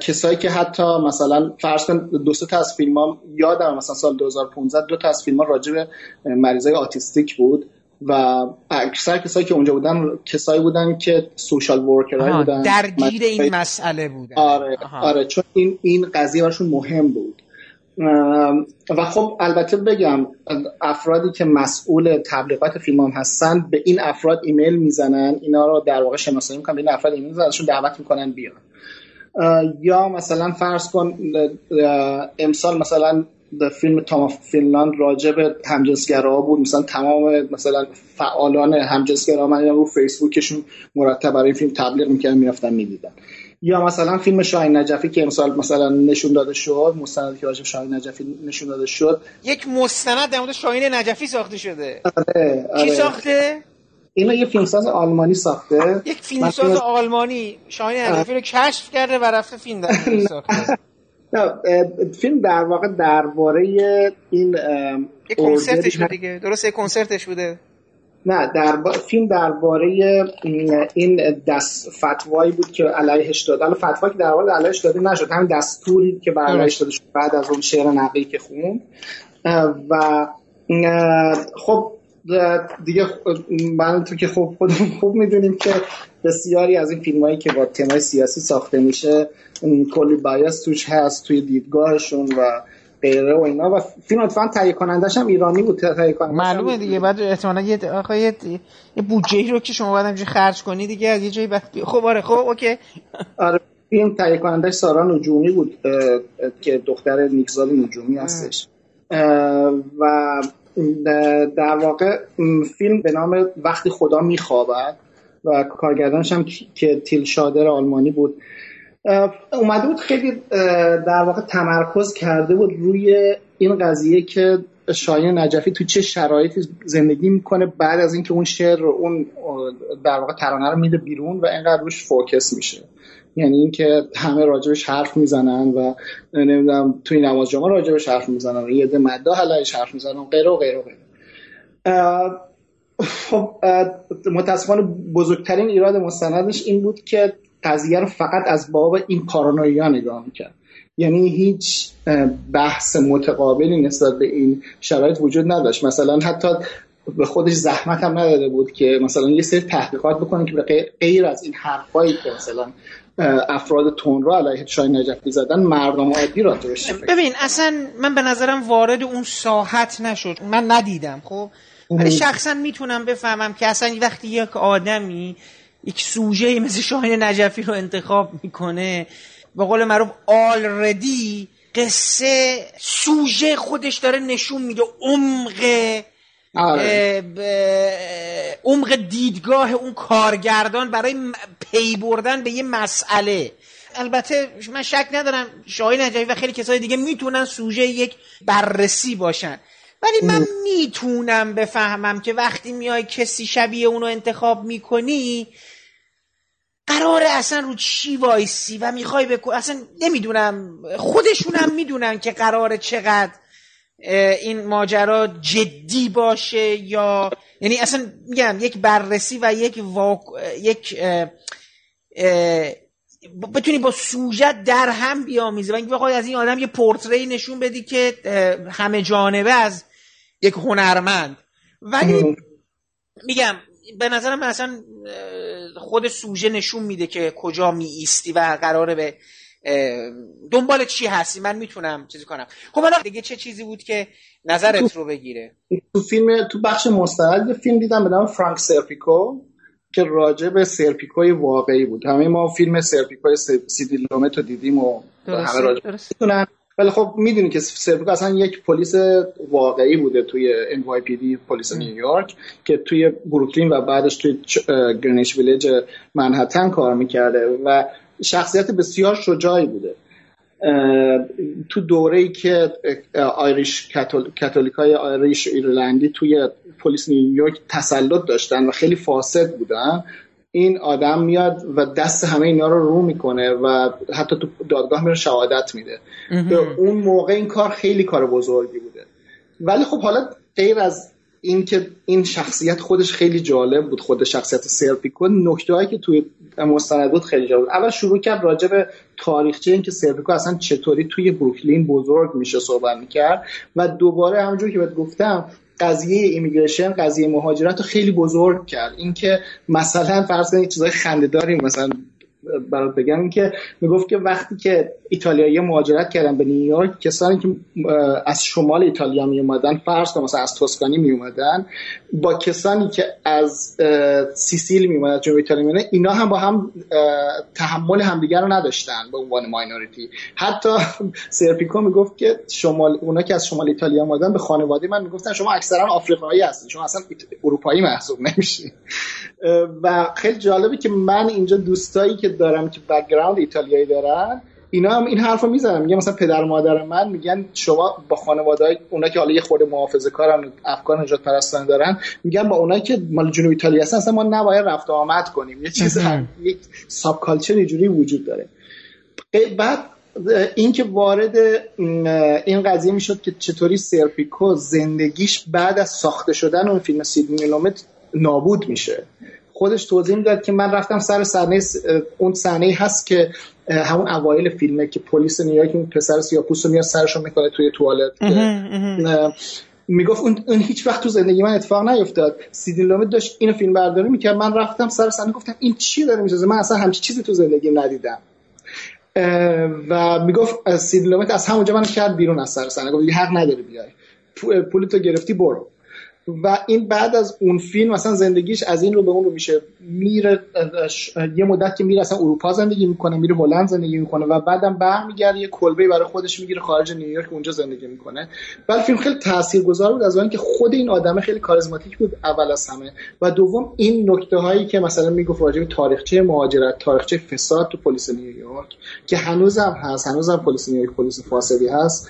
کسایی که حتی مثلا فرض کن دو تا از فیلم ها یادم مثلا سال 2015 دو تا از فیلم ها راجع به مریضای autistic بود و اکثر کسایی که اونجا بودن کسایی بودن که social worker های بودن درگیر این مسئله بودن. آره آره چون این این قضیه براشون مهم بود. و خب البته بگم افرادی که مسئول تبلیغات فیلم هم هستن به این افراد ایمیل می‌زنن اینا رو در واقع شناسایی می‌کنن به این افراد ایمیل می‌زنن ازشون دعوت می‌کنن بیان. یا مثلا فرض کن امسال مثلا فیلم تام فینلاند راجع به همجنسگرا بود. مثلا تمام مثلا فعالان همجنسگرا من رو فیسبوکشون مرتب برای این فیلم تبلیغ می‌کردن می‌رفتن می‌دیدن. یا مثلا فیلم شاهین نجفی که امسال مثلا نشون داده شد مستندی که راجع شاهین نجفی نشون داده شد. یک مستند در مورد شاهین نجفی ساخته شده. آره, آره. کی ساخته؟ اینو یه فیلمساز آلمانی ساخته. یک فیلمساز آلمانی شاهین نجفی رو کشف کرده و رفته فیلم در *laughs* ساخته. فیلم در واقع درباره این یه کنسرتش بود دیگه. درسته کنسرتش بوده. نه در با... فیلم درباره این دست فتوایی بود که علیهش داد. الان فتوا که در واقع علیهش داده نشد. همین دستوری که بر علیهش داده شد بعد از اون شعر نقی که خون و خب دیگه من تو که خوب خودمون خوب می‌دونیم که بسیاری از این فیلم هایی که با تمای سیاسی ساخته میشه کلی بایاس توش هست توی دیدگاهشون و غیره و اینا. و فیلم اتفاقا تهیه کنندش هم ایرانی بود تهیه کنندش معلومه دیگه. بعد احتمالاً یه آخه یه, یه بودجه رو که شما بعد همینجوری خرج کنی دیگه. از یه جایی بعد خب آره. خب اوکی. آره. فیلم تهیه کنندش سارا نجومی بود که دختر نیکزاد نجومی هستش. و در واقع فیلم به نام وقتی خدا میخوابد و کارگردانش هم که تیل شادر آلمانی بود. اومده بود خیلی در واقع تمرکز کرده بود روی این قضیه که شاهین نجفی تو چه شرایطی زندگی می‌کنه بعد از اینکه اون شعر رو اون در واقع ترانه رو میده بیرون و اینقدر روش فوکس میشه. یعنی اینکه همه راجبش حرف می‌زنن و نمی‌دونم توی جمعه راجبش حرف می‌زنن یه ده مده حلایش حرف می‌زنن غیره و غیره و غیره خب متاسفانه بزرگترین ایراد مستندش این بود که قضیه رو فقط از باب این پارانویا نگاه می‌کرد. یعنی هیچ بحث متقابلی نسبت به این شرایط وجود نداشت. مثلا حتی به خودش زحمت هم نداده بود که مثلا یه سری تحقیقات بکنه که به غیر از این حرفایی که مثلا افراد تون رو علیه شاهین نجفی زدن مردم عادی را ببین اصلا من به نظرم وارد اون ساحت نشد. من ندیدم خب؟ ولی شخصا می‌تونم بفهمم که اصلا وقتی یک آدمی یک سوژه مثل شاهین نجفی رو انتخاب می‌کنه. به قول معروف آلردی قصه سوژه خودش داره نشون میده. عمق آره. عمق دیدگاه اون کارگردان برای پی بردن به یه مسئله. البته من شک ندارم شاهین نجفی و خیلی کسای دیگه می‌تونن سوژه یک بررسی باشن. ولی من می‌تونم بفهمم که وقتی میای کسی شبیه اونو انتخاب می‌کنی قراره اصلا رو چی وایسی و می‌خوای بکن اصلا نمی‌دونم. خودشونم می‌دونن که قراره چقدر این ماجرا جدی باشه یا یعنی اصلا میگم یک بررسی و یک واک... یک بتونی با سوژت در هم بیامیزه و اینکه بخوای از این آدم یه پورتری نشون بدی که همه جانبه از یک هنرمند. ولی میگم به نظرم اصلا خود سوژه نشون میده که کجا می ایستی و قراره به دنبال چی هستی. من می‌تونم چیزی کنم. خب حالا دیگه چه چیزی بود که نظرت رو بگیره؟ تو فیلم تو بخش مستند فیلم دیدم به نام فرانک سرپیکو که راجع به سرپیکوی واقعی بود. همه ما فیلم سرپیکوی سیدنی لومت رو دیدیم و همه راجع ولی خب می‌دونی که سرپیکو اصلا یک پلیس واقعی بوده توی NYPD پلیس نیویورک که توی بروکلین و بعدش توی گرینویچ ویلیج منحتن کار می‌کرده و شخصیت بسیار شجاعی بوده. تو دوره ای که آیریش کاتولیک های آیریش ایرلندی توی پلیس نیویورک تسلط داشتن و خیلی فاسد بودن این آدم میاد و دست همه اینا رو رو می‌کنه و حتی تو دادگاه میره شهادت میده. اون موقع این کار خیلی کار بزرگی بوده. ولی خب حالا غیر از اینکه این شخصیت خودش خیلی جالب بود خود شخصیت سرپیکو نکته هایی که توی مستند بود خیلی جالب بود. اول شروع کرد راجع به تاریخچه اینکه سرپیکو اصلا چطوری توی بروکلین بزرگ میشه صحبت می‌کرد و دوباره همونجور که بهت گفتم قضیه ایمیگریشن قضیه مهاجرت رو خیلی بزرگ کرد. اینکه مثلا فرض کنید چیزای خنده‌داری مثلا برات بگم که می‌گفت که وقتی که ایتالیایی مهاجرت کردن به نیویورک کسانی که از شمال ایتالیا می اومدن فرض مثلا از توسکانی می اومدن با کسانی که از سیسیل می اومدن جنوب ایتالیا می اینا هم با هم تحمل همدیگر رو نداشتن به عنوان minority. حتی *laughs* سرپیکو می‌گفت که شمال اونا که از شمال ایتالیا اومدن به خانواده من می‌گفتن شما اکثرا آفریقایی هستید شما اصلا اروپایی محسوب نمیشین. و خیلی جالبه که من اینجا دوستایی که دارم که background ایتالیایی دارن اینا هم این حرفو می‌زنن میگن مثلا پدر و مادر من میگن شما با خانواده های اونا که حالا یه خورده محافظه کارن افکار نجات پرستان دارن میگن با اونایی که مال جنوب ایتالیا هستن اصلا ما نباید رفت آمد کنیم. یه چیز یک ساب کالچر اینجوری وجود داره. بعد این که وارد این قضیه می‌شد که چطوری سرپیکو زندگیش بعد از ساخته شدن اون فیلم سیدنی نابود میشه. خودش توضیح می‌داد که من رفتم سر صحنه اون صحنه هست که همون اوایل فیلمه که پلیس نیویورک اون پسر سیاپوس رو میاد سرشو می‌کنه توی توالت. می‌گفت اون, اون هیچ وقت تو زندگی من اتفاق نیفتاد. سیدی لومت داشت اینو فیلم برداری می‌کرد. من رفتم سر صحنه گفتم این چی داره می‌سازه؟ من اصلا همچی چیزی تو زندگیم ندیدم. و می‌گفت سیدی لومت از همونجا من کرد بیرون از سر صحنه. گفت حق نداری بیای. پولتو گرفتی برو. و این بعد از اون فیلم مثلا زندگیش از این رو به اون رو میشه میره یه مدت که میره اصلا اروپا زندگی می‌کنه میره هلند زندگی می‌کنه و بعدم برمیگرده یه کلبه برای خودش می‌گیره خارج نیویورک اونجا زندگی می‌کنه. ولی فیلم خیلی تاثیرگذار بود از اینکه خود این آدم خیلی کاریزماتیک بود اول از همه. و دوم این نکته هایی که مثلا می‌گفت راجع به تاریخچه مهاجرت تاریخچه فساد تو پلیس نیویورک که هنوزم هست هنوزم پلیس نیویورک پلیس فاسدی هست.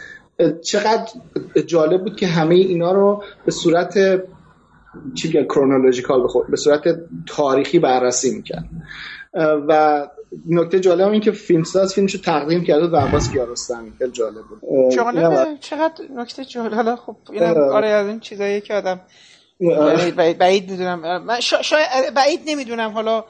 چقدر جالب بود که همه اینا رو به صورت چی کرونولوژیکال به صورت تاریخی بررسی می‌کرد. و نکته جالب این که فیلمساز فیلمشو تقدیم کرده و عباس کیارستمی خیلی جالب بود. چقدر نکته جالب. حالا خب اینم آره از این چیزایی که آدم بعید, بعید می‌دونم. من شاید بعید نمی‌دونم. حالا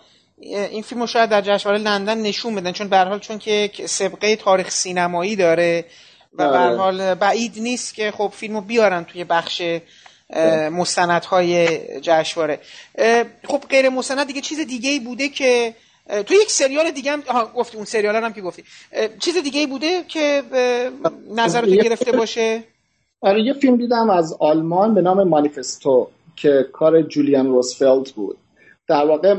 این فیلمو شاید در جشنواره لندن نشون بدن. چون به حال چون که سابقه تاریخ سینمایی داره و به آره. حال بعید نیست که خب فیلمو بیارن توی بخش مستندهای جشنواره. خب غیر مستند دیگه چیز دیگه ای بوده که تو یک سریال دیگه هم گفتی اون سریال هم که گفتی. چیز دیگه ای بوده که نظرتو گرفته باشه؟ آره یه فیلم دیدم از آلمان به نام مانیفستو که کار جولیان روزفلد بود. در واقع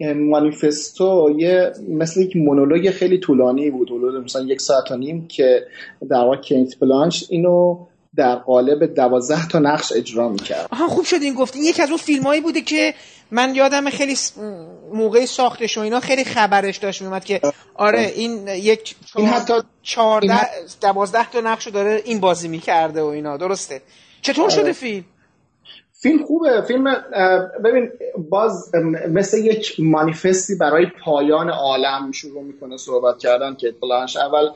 مانیفستو یه مثل یک مونولوگ خیلی طولانی بود حدود مثلا یک ساعت و نیم که در واقع کینت بلانش اینو در قالب دوازده تا نقش اجرا می‌کرد. آها خوب شد این گفتی یکی از اون فیلمایی بوده که من یادم خیلی موقع ساختش و اینا خیلی خبرش داشت میومد که آره این یک این حتی چهارده دوازده تا نقش داره این بازی می‌کرده و اینا. درسته. چطور شده آره. فیلم؟ فیلم خوبه. فیلم ببین باز مثل یک مانیفستی برای پایان عالم شروع می‌کنه صحبت کردن که بلانش اول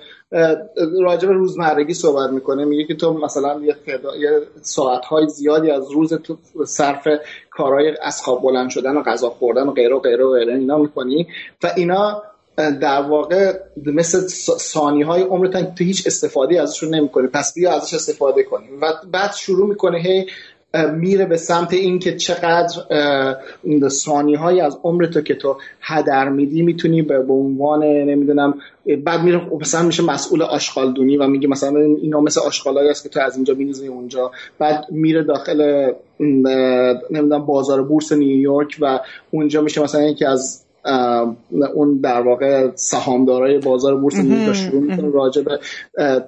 راجع به روزمرگی صحبت می‌کنه. میگه که تو مثلا یه, یه ساعتهای زیادی از روز تو صرف کارهای از خواب بلند شدن و غذا خوردن و غیره و غیره و غیره اینا می‌کنی و اینا در واقع مثل ثانی های عمرتان تو هیچ استفاده ازشون نمی‌کنی. پس بیا ازش استفاده کنی. و بعد شروع می‌کنه هی میره به سمت این که چقدر ثانی های از عمرتو که تو هدر میدی می‌تونی به عنوان نمی‌دونم بعد میره مثلا میشه مسئول آشغالدونی و میگه مثلا اینا مثل آشغالایی است که تو از اینجا میریزی اونجا. بعد میره داخل نمی‌دونم بازار بورس نیویورک و اونجا میشه مثلا یکی از اون در واقع سهامدارای بازار بورس نیویورک شروع می‌کنه راجع به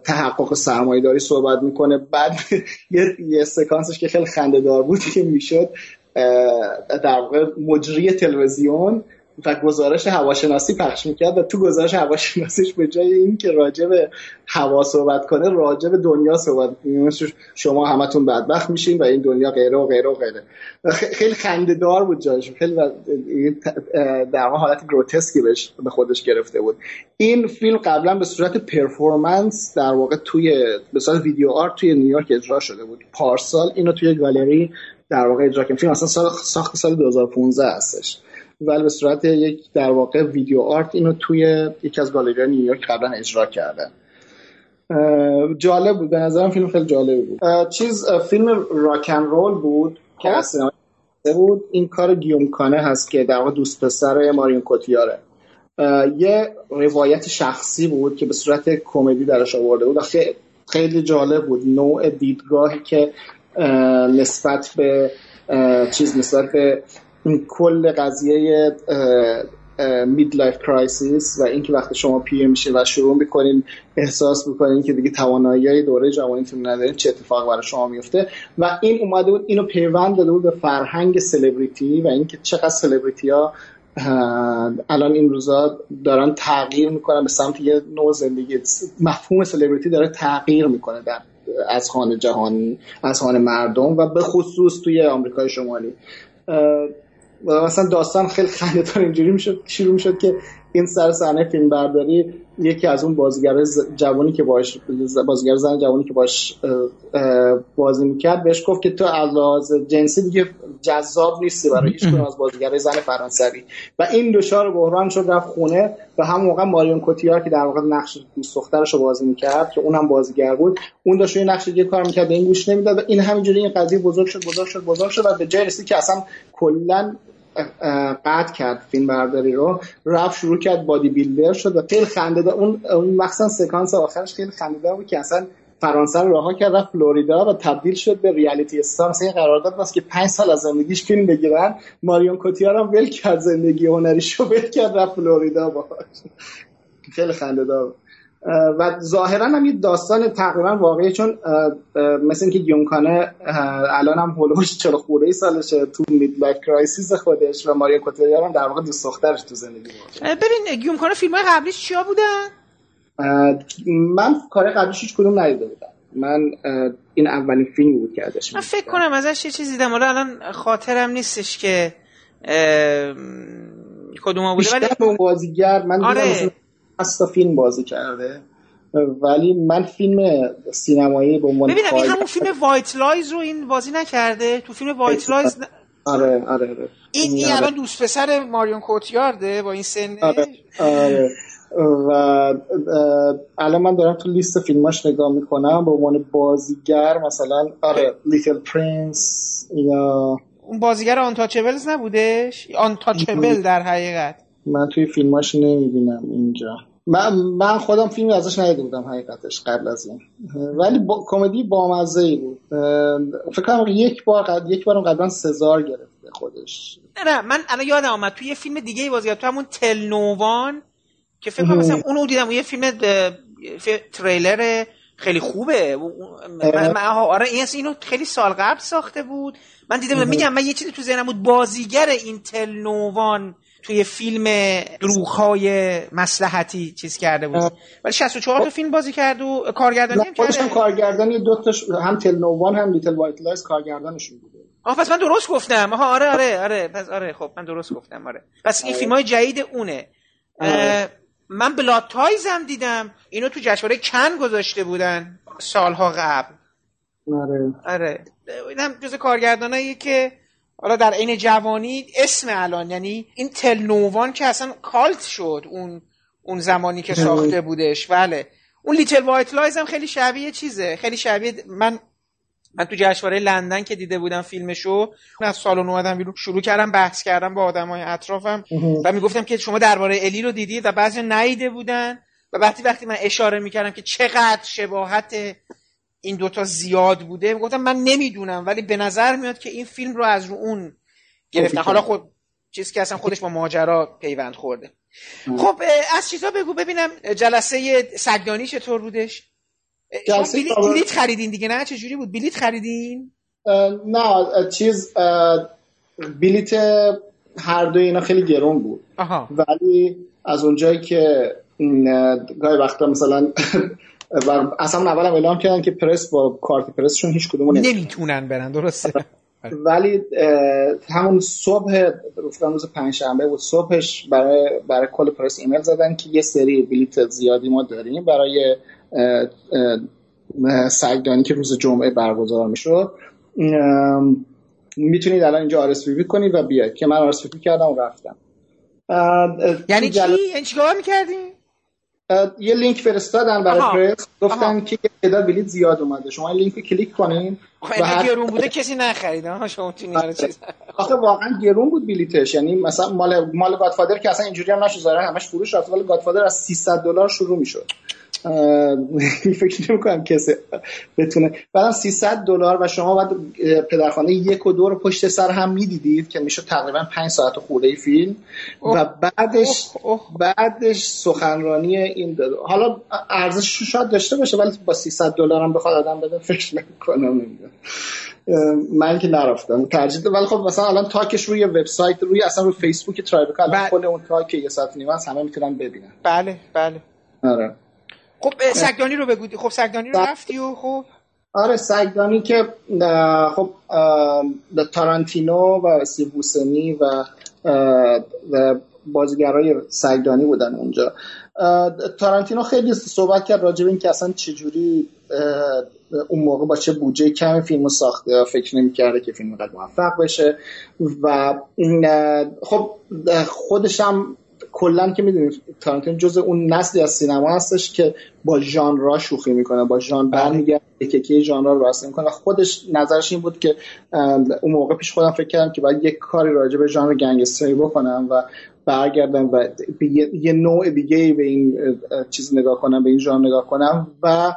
تحقق سرمایه‌داری صحبت می‌کنه. بعد *laughs* یه, یه سکانسش که خیلی خنده دار بود که می‌شد در واقع مجری تلویزیون و گزارش هواشناسی پخش می‌کرد و تو گزارش هواشناسیش به جای این که راجع به هوا صحبت کنه راجع به دنیا صحبت شما همتون بدبخت میشین و این دنیا غیره و غیره و غیره. خیلی خندهدار بود جایش خیلی در حالت گروتسکی بهش به خودش گرفته بود. این فیلم قبلا به صورت پرفورمنس در واقع توی به صورت ویدیو آرت توی نیویورک اجرا شده بود. پارسال اینو توی گالری در واقع اجرا کردن فیلم اصلا سال ساخت سال 2015 هستش. ولی به صورت یک در واقع ویدیو آرت اینو توی یکی از گالری نیویورک قبلا اجرا کردن جالب بود. به نظرم فیلم خیلی جالب بود. چیز فیلم راکن رول بود که خب. اصلا بود. این کار گیومکانه هست که در واقع دوست پسر ماریون کوتیاره. یه روایت شخصی بود که به صورت کمدی درش آورده بود خیلی جالب بود. نوع دیدگاهی که نسبت به چیز نسبت به این کل قضیه midlife crisis و اینکه وقتی شما پیر میشین و شروع می‌کنین احساس می‌کنین که دیگه توانایی دوره جوانیتون ندارین چه اتفاق برای شما میفته و این اومده بود اینو پیوند داده بود به فرهنگ سلبریتی و اینکه چقدر سلبریتی ها الان این روزا دارن تغییر می‌کنن به سمت یه نوع زندگی. مفهوم سلبریتی داره تغییر می‌کنه در از خانه جهانی از خانه مردم و به خصوص توی آمریکای شمالی. مثلا داستان خیلی خنده اینجوری می‌شد شروع می‌شد که این سر صحنه فیلم برداری یکی از اون بازیگر جوانی که باش بازیگر زن جوانی که باش بازی می‌کرد بهش گفت که تو از جنسی دیگه جذاب نیستی برای هیچ از بازیگر زن فرانسوی. و این دچار بحران شد رفت خونه و هم موقع ماریون کوتیار که در واقع نقش دخترش رو بازی می‌کرد که اونم بازیگر بود اون داشت این نقش دیگه کار می‌کرد به این گوش نمی‌داد و این همینجوری این قضیه بزرگ شد بزرگ شد بزرگ شد و به جای رسید که اصلا کلا قطع کرد فیلم برداری رو. رفت شروع کرد بادی بیلدر شد و خیلی خنده اون اون مخصوصا سکانس آخرش خیلی خنده بود که اصلا فرانسه رو رها کرد رفت فلوریدا و تبدیل شد به ریالیتی استار مثلا قرارداد واسه که 5 سال از زندگیش فیلم بگیرن. ماریون کوتیار هم ول کرد زندگی هنریشو ول کرد رفت فلوریدا باهاش. خیلی خنده دار و ظاهرا هم یه داستان تقریبا واقعی چون مثل اینکه گیوم کانه الان هم حول و حوش چهل خورده سالشه تو midlife crisis خودش و ماریون کوتیار هم در واقع دوست دخترش تو زندگی ببین گیوم کانه فیلم های قبلیش چیا بودن؟ من کار قبلیش هیچ کدوم ندیده بودم. من این اولین فیلم بود که ازش من فکر کنم ازش یه چیزی دیدم. الان خاطرم نیستش که کدوم بوده ولی بازیگر من آره. تا فیلم بازی کرده. ولی من فیلم سینمایی به عنوان ببینم این همون فیلم White Lies رو این بازی نکرده؟ تو فیلم وایت لایز آره آره آره. این این الان دوست پسر ماریون کوتیار ده با این سن؟ آره آره. و الان من دارم تو لیست فیلماش نگاه می‌کنم. به عنوان بازیگر مثلا آره Little Prince یا اون بازیگر Untouchables نبودش؟ Untouchable در حقیقت. من توی فیلماش نمی‌بینم اینجا. من من خودم فیلمی ازش ندیده بودم حقیقتش قبل از این. ولی با... کمدی بامزه ای بود فکر کنم یک بار قد... یک بارم قبلا سزار گرفته خودش. نه من الان یادم آمد توی یه فیلم دیگه ای بازی تو همون Tell No One که فکر کنم مثلا اونو دیدم. یه فیلم تریلر خیلی خوبه. من آره این اینو خیلی سال قبل ساخته بود. من دیدم میگم من یه چیزی تو ذهنم بود. بازیگر این Tell No One توی فیلم های مسلحتی چیز کرده بود. ولی 64 تا فیلم بازی کرد و کارگردانی هم کرده. کارگردانی دو تا هم Tell No One هم Little White Lies کارگردانشون بوده. آها پس من درست گفتم. آها آره آره آره. پس آره خب من درست گفتم آره. پس این آره. فیلم های جدید اونه. آره. من Blood Ties هم دیدم. اینو تو جشنواره کن گذاشته بودن سالها قبل. آره. آره. اینم جز کارگردانایی که حالا در عین جوانی اسم الان یعنی این Tell No One که اصلا cult شد اون اون زمانی که ساخته بودش. بله. اون Little White Lies هم خیلی شبیه چیزه. خیلی شبیه من من تو جشنواره لندن که دیده بودم فیلمشو از سالن اومدم شروع کردم بحث کردم با آدمای اطرافم و می‌گفتم که شما درباره الی رو دیدید و بعضی نیده بودن و وقتی وقتی من اشاره می‌کردم که چقدر شباهت این دوتا زیاد بوده. گفتم من نمی‌دونم ولی به نظر میاد که این فیلم رو از رو اون گرفتن حالا خود چیزی که اصلا خودش با ماجرا پیوند خورده. خب از چیزا بگو. ببینم جلسه سگدانی چطور بودش؟ جلسه بلیت, بلیت خریدین دیگه نه؟ چجوری بود؟ بلیت خریدین؟ نه چیز بلیت هر دو اینا خیلی گرون بود. آها. ولی از اونجایی که گاهی وقتا مثلا *laughs* و اصلا اول هم اعلام کردن که پرس با کارت پرسشون هیچ کدوم نمی‌تونن برن درسته *laughs* ولی همون صبح روز پنجشنبه بود صبحش برای برای کل پرس ایمیل زدن که یه سری بلیت زیادی ما داریم برای سگ‌دانی که روز جمعه برگزار می‌شد می‌تونید الان اینجا RSVP کنید و بیاید که من RSVP کردم و رفتم یعنی چی؟ یعنی چیکار می‌کردیم؟ یه لینک فرستادن برای پرس. گفتن که تعداد بلیت زیاد اومده. شما لینک رو کلیک کنین خب و گرون بوده کسی نخرید. شما چیز. آخه واقعا گرون بود بلیتش یعنی مثلا مال مال Godfather که اصلا اینجوری هم نشه زاره همش فروش رفت ولی Godfather از 300 دلار شروع می‌شد. *laughs* فکر نمی کنم کسی بتونه. بعدم 300 دلار و شما باید پدرخانه یک و دو رو پشت سر هم می‌دیدید که میشه تقریبا 5 ساعت خورده فیلم. و بعدش بعدش سخنرانی این داده. حالا ارزش شاید داشته باشه ولی با 300 دلار هم بخواد آدم بده فکر نمی‌کنم. من که نرفتم ترجیح ولی خب مثلا الان تاکش روی وبسایت روی اصلا روی فیسبوک ترایبکال بله. کل اون تاک یه ساعت نیمه همه می‌تونن ببینن. بله بله. آره. خب سگدانی رو بگو. خب سگدانی رو رفتی و خب. آره سگدانی که خب تارانتینو و سیبوسنی و و بازیگرای سگدانی بودن اونجا. تارانتینو خیلی صحبت کرد راجب این که اصلا چجوری اون موقع با چه بودجه کم فیلم ساخته فکر نمی‌کرده که فیلم قد موفق بشه. و خب خودش هم کلا که می‌دونید تارانتینو جز اون نسلی از سینما هستش که با ژانرها شوخی می‌کنه با ژان بله. برمیگرده یک یک ژانر رو واسه می‌کنه خودش نظرش این بود که اون موقع پیش خودم فکر کردم که باید یک کاری راجع به ژانر گنگستری بکنم و برگردم و یه نوع دیگه به این چیز نگاه کنم به این ژانر نگاه کنم و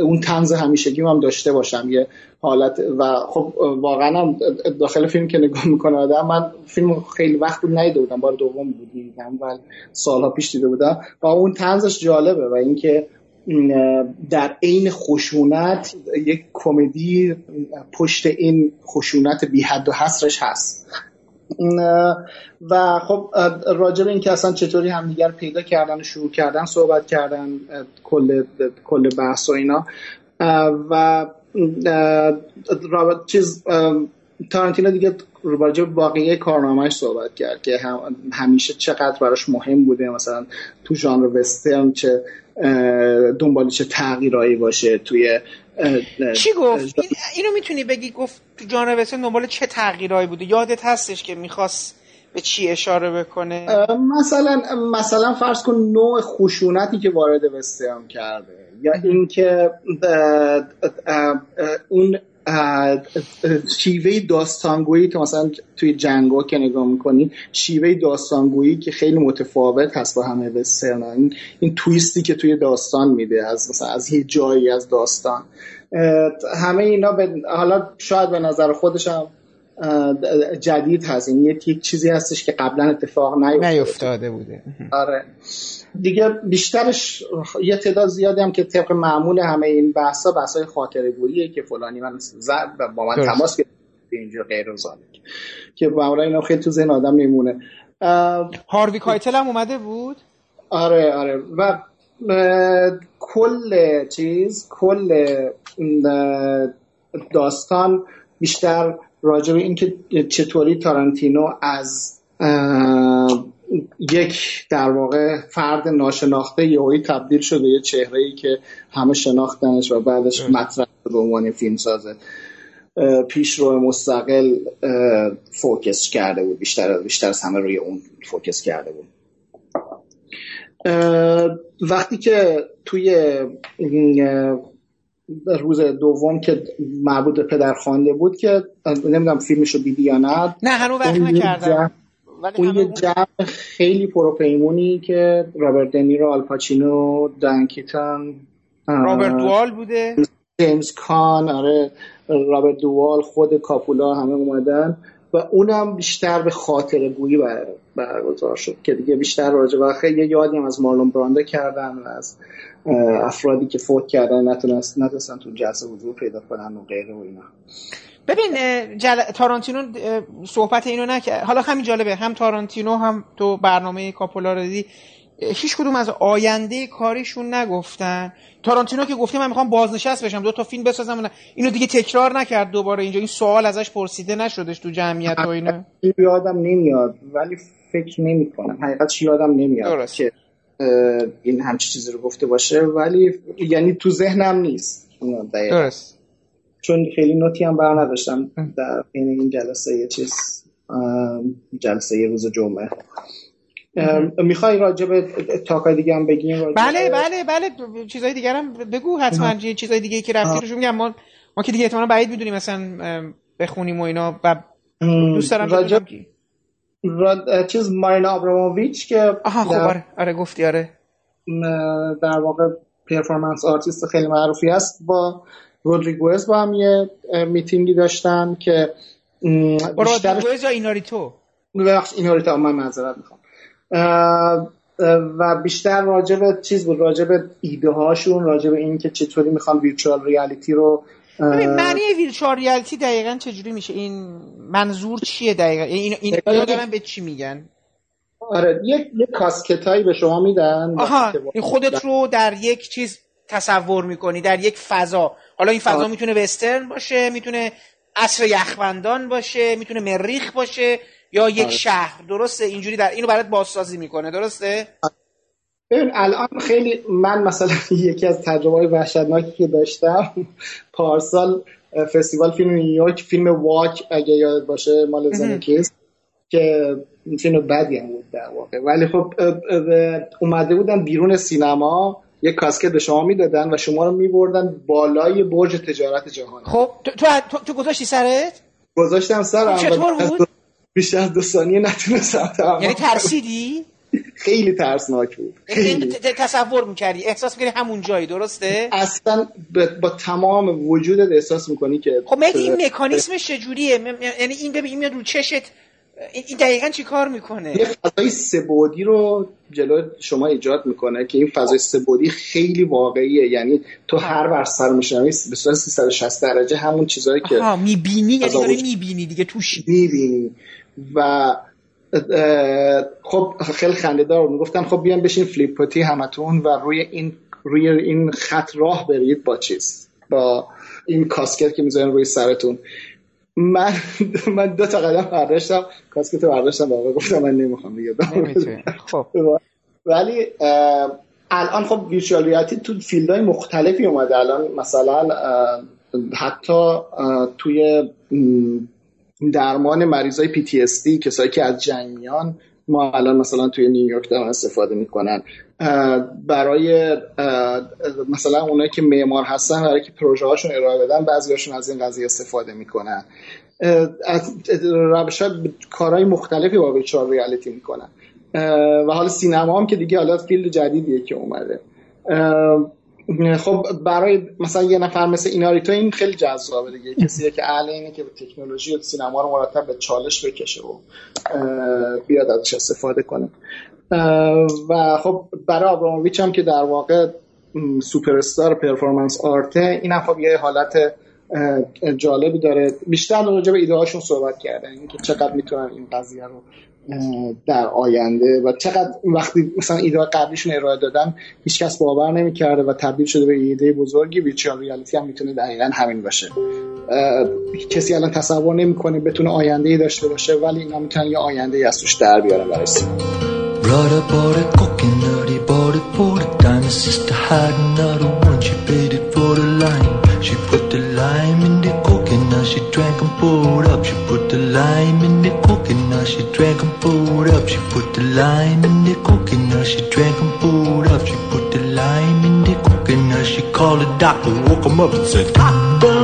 اون تنز همیشگی هم داشته باشم یه حالت. و خب واقعا داخل فیلم که نگاه می‌کنه آدم من فیلم خیلی وقت بود ندیده بودم بار دوم بود دیدم و سالها پیش دیده بودم. و اون تنزش جالبه و اینکه در عین خشونت یک کمدی پشت این خشونت بی حد و حصرش هست. و خب راجع به اینکه اصلا چطوری همدیگر پیدا کردن و شروع کردن صحبت کردن کل کل بحث و اینا. و رابط چیز تارانتینو دیگه راجع به باقیه کارنامهش صحبت کرد که همیشه چقدر براش مهم بوده مثلا تو ژانر وسترن چه دنبالی چه تغییرایی باشه توی چی گفت؟ اینو می‌تونی بگی گفت تو ژانر وسترن دنبال چه تغییرایی بوده؟ یادت هستش که می‌خواست به چی اشاره بکنه؟ مثلا مثلا فرض کن نوع خشونتی که وارد وسترن کرده یا اینکه اون شیوه داستانگویی که مثلا توی جنگا که نگاه می‌کنی شیوه داستانگویی که خیلی متفاوت هست با همه وسترن این, این تویستی که توی داستان میده از مثلا از هیچ جایی از داستان. همه اینا به حالا شاید به نظر خودشم جدید هست. این یک چیزی هستش که قبلا اتفاق نیفتاده. بوده. آره. دیگه بیشترش یه تعداد زیادی هم که طبق معمول همه این بحثا بحثای خاطره گوییه که فلانی من زد و با من تماس گرفت. اینجا غیر و که معمولا اینا خیلی تو ذهن آدم میمونه. هاروی کایتل هم اومده بود؟ آره آره. و کل چیز کل داستان بیشتر راجع به اینکه چطوری تارانتینو از یک در واقع فرد ناشناخته یهویی تبدیل شده یه چهره ای که همه شناختنش و بعدش مطرح به عنوان فیلم سازه پیش رو مستقل فوکس کرده بود بیشتر بیشتر از همه روی اون فوکس کرده بود. وقتی که توی روز دوم که مربوط به پدر خوانده بود که نمی‌دونم فیلمشو دیدی یا نه. نه هنوز وقت نکردم. اون یه جمع خیلی پروپیمونی که رابرت دنیرو آلپاچینو دنکیتن رابرت دوال بوده. جیمز کان آره رابرت دوال خود کاپولا همه اومدن و اونم بیشتر به خاطر گویی برگزار شد که دیگه بیشتر راجع و خیلی یادی هم از مارلون برانده کردن و از افرادی که فوت کردن نتونستن تو جلسه حضور پیدا کنن و غیره و اینا. ببین جل... تارانتینو صحبت اینو نکرد. حالا همین جالبه. هم تارانتینو هم تو برنامه کاپولا رو دیدی هیچ کدوم از آینده کاریشون نگفتن. تارانتینو که گفته من می‌خوام بازنشست بشم دو تا فیلم بسازم اینو دیگه تکرار نکرد دوباره اینجا. این سوال ازش پرسیده نشدش تو جمعیت و اینو یادم نمیاد ولی فکر نمی کنم حقیقت یادم نمیاد درست. که این همچی چیزی رو گفته باشه ولی یعنی تو ذهنم نیست. درست. چون خیلی نوتی هم بر نداشتم در این جلسه یه چیز جلسه یه روز جمعه. می‌خوای راجع به تاکای دیگه هم بگیم؟ بله بله بله. چیزای دیگه هم بگو حتما چیزای دیگه که رفتی روش میگم. ما ما که دیگه احتمالاً بعید می‌دونیم مثلا بخونیم و اینا و دوست دارم راجع را... چیز مارینا آبراموویچ که آها خب آره. آره گفتی آره. در واقع performance artist خیلی معروفی است. با رودریگوز با هم یه میتینگی داشتن که رودریگوز یا ایناریتو؟ ببخش ایناریتو من معذرت می‌خوام. و بیشتر راجع به چیز بود؟ راجع به ایده هاشون راجع به اینکه چطوری می‌خوان virtual reality رو معنی ویرچوال ریالیتی دقیقا چجوری میشه؟ این منظور چیه دقیقا؟ این این دارن به چی میگن؟ آره یک یک کاسکتایی به شما میدن. آها این خودت رو در یک چیز تصور می‌کنی در یک فضا. حالا این فضا می‌تونه وسترن باشه می‌تونه عصر یخبندان باشه می‌تونه مریخ باشه یا یک آره. شهر. درسته؟ اینجوری در اینو برات بازسازی می‌کنه درسته؟ ببین الان خیلی من مثلا *laughs* یکی از تجربه های وحشتناکی که داشتم پارسال فستیوال فیلم نیویورک فیلم واک اگه یاد باشه مال زنکیز که فیلم بدی هم بود در واقع. ولی خب اومده بودن بیرون سینما یه کاسکت به شما می‌دادن و شما رو میبردن بالای برج تجارت جهانی خب تو تو, تو گذاشتی سرت؟ گذاشتم سرم خب چطور بود؟ بیشتر از دو ثانیه نتونستم یعنی ترسیدی؟ خیلی ترسناک بود. خیلی. تصور می‌کردی. احساس می‌کردی همون جایی درسته؟ اصلا با تمام وجودت احساس می‌کنی که خب مهدی این مکانیسمش چجوریه؟ یعنی این ببین میاد رو چشت. این دقیقا چی کار می‌کنه؟ یه فضای سبودی رو جلو شما ایجاد می‌کنه که این فضای سبودی خیلی واقعیه. یعنی تو هر بر سر میشنوی به صورت 360 درجه همون چیزهایی که می‌بینی؟ یعنی داره می‌بینی دیگه توش می‌بینی. و خب خیلی خنده دار می‌گفتن خب بیان بشین فلیپوتی همتون و روی این روی این خط راه برید با چیز با این کاسکت که می‌ذارن روی سرتون. من من دو تا قدم برداشتم کاسکت برداشتم واقعا گفتم من نمی‌خوام دیگه. خب. ولی الان خب reality تو field های مختلفی اومده. الان مثلا حتی توی درمان مریضای PTSD کسایی که از جنگ میان ما الان مثلا توی نیویورک دارن استفاده می‌کنن. برای مثلا اونایی که معمار هستن برای که پروژه هاشون ارائه بدن بعضیاشون از این قضیه استفاده می‌کنن. از روش کارهای مختلفی با virtual reality می‌کنن. و حالا سینما هم که دیگه حالا فیلد جدیدیه که اومده. خب برای مثلا یه نفر مثل ایناریتو این خیلی جذابه دیگه. کسیه که اهل اینه که به تکنولوژی و سینما رو مرتب به چالش بکشه و بیاد ازش استفاده کنه. و خب برای آبراموویچ هم که در واقع سوپر استار پرفورمنس آرته این هم خب یه حالت جالبی داره. بیشتر راجع به ایده هاشون صحبت کردن اینکه چقدر می‌تونن این قضیه رو در آینده و چقدر وقتی مثلا ایده قبلیشون ارائه دادن هیچکس باور نمی‌کرده و تبدیل شده به ایده بزرگی ویچوال ریالیتی هم می‌تونه دقیقا همین باشه کسی الان تصور نمی‌کنه بتونه آینده ای داشته باشه ولی اینا می‌تونن یه آینده ای از توش در بیارن برای She put the lime in the coconut. She drank and poured up. She put the lime in the lime in the coconut. She drank and poured up. She put the lime in the coconut. She called the doctor, woke him up and said, Doctor,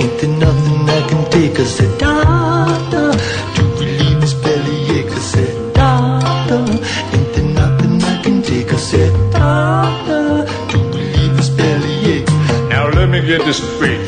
ain't there nothing I can take? I said, Doctor, to relieve this bellyache. I said, Doctor, ain't there nothing I can take? I said, Doctor, to relieve this bellyache. Now let me get this straight.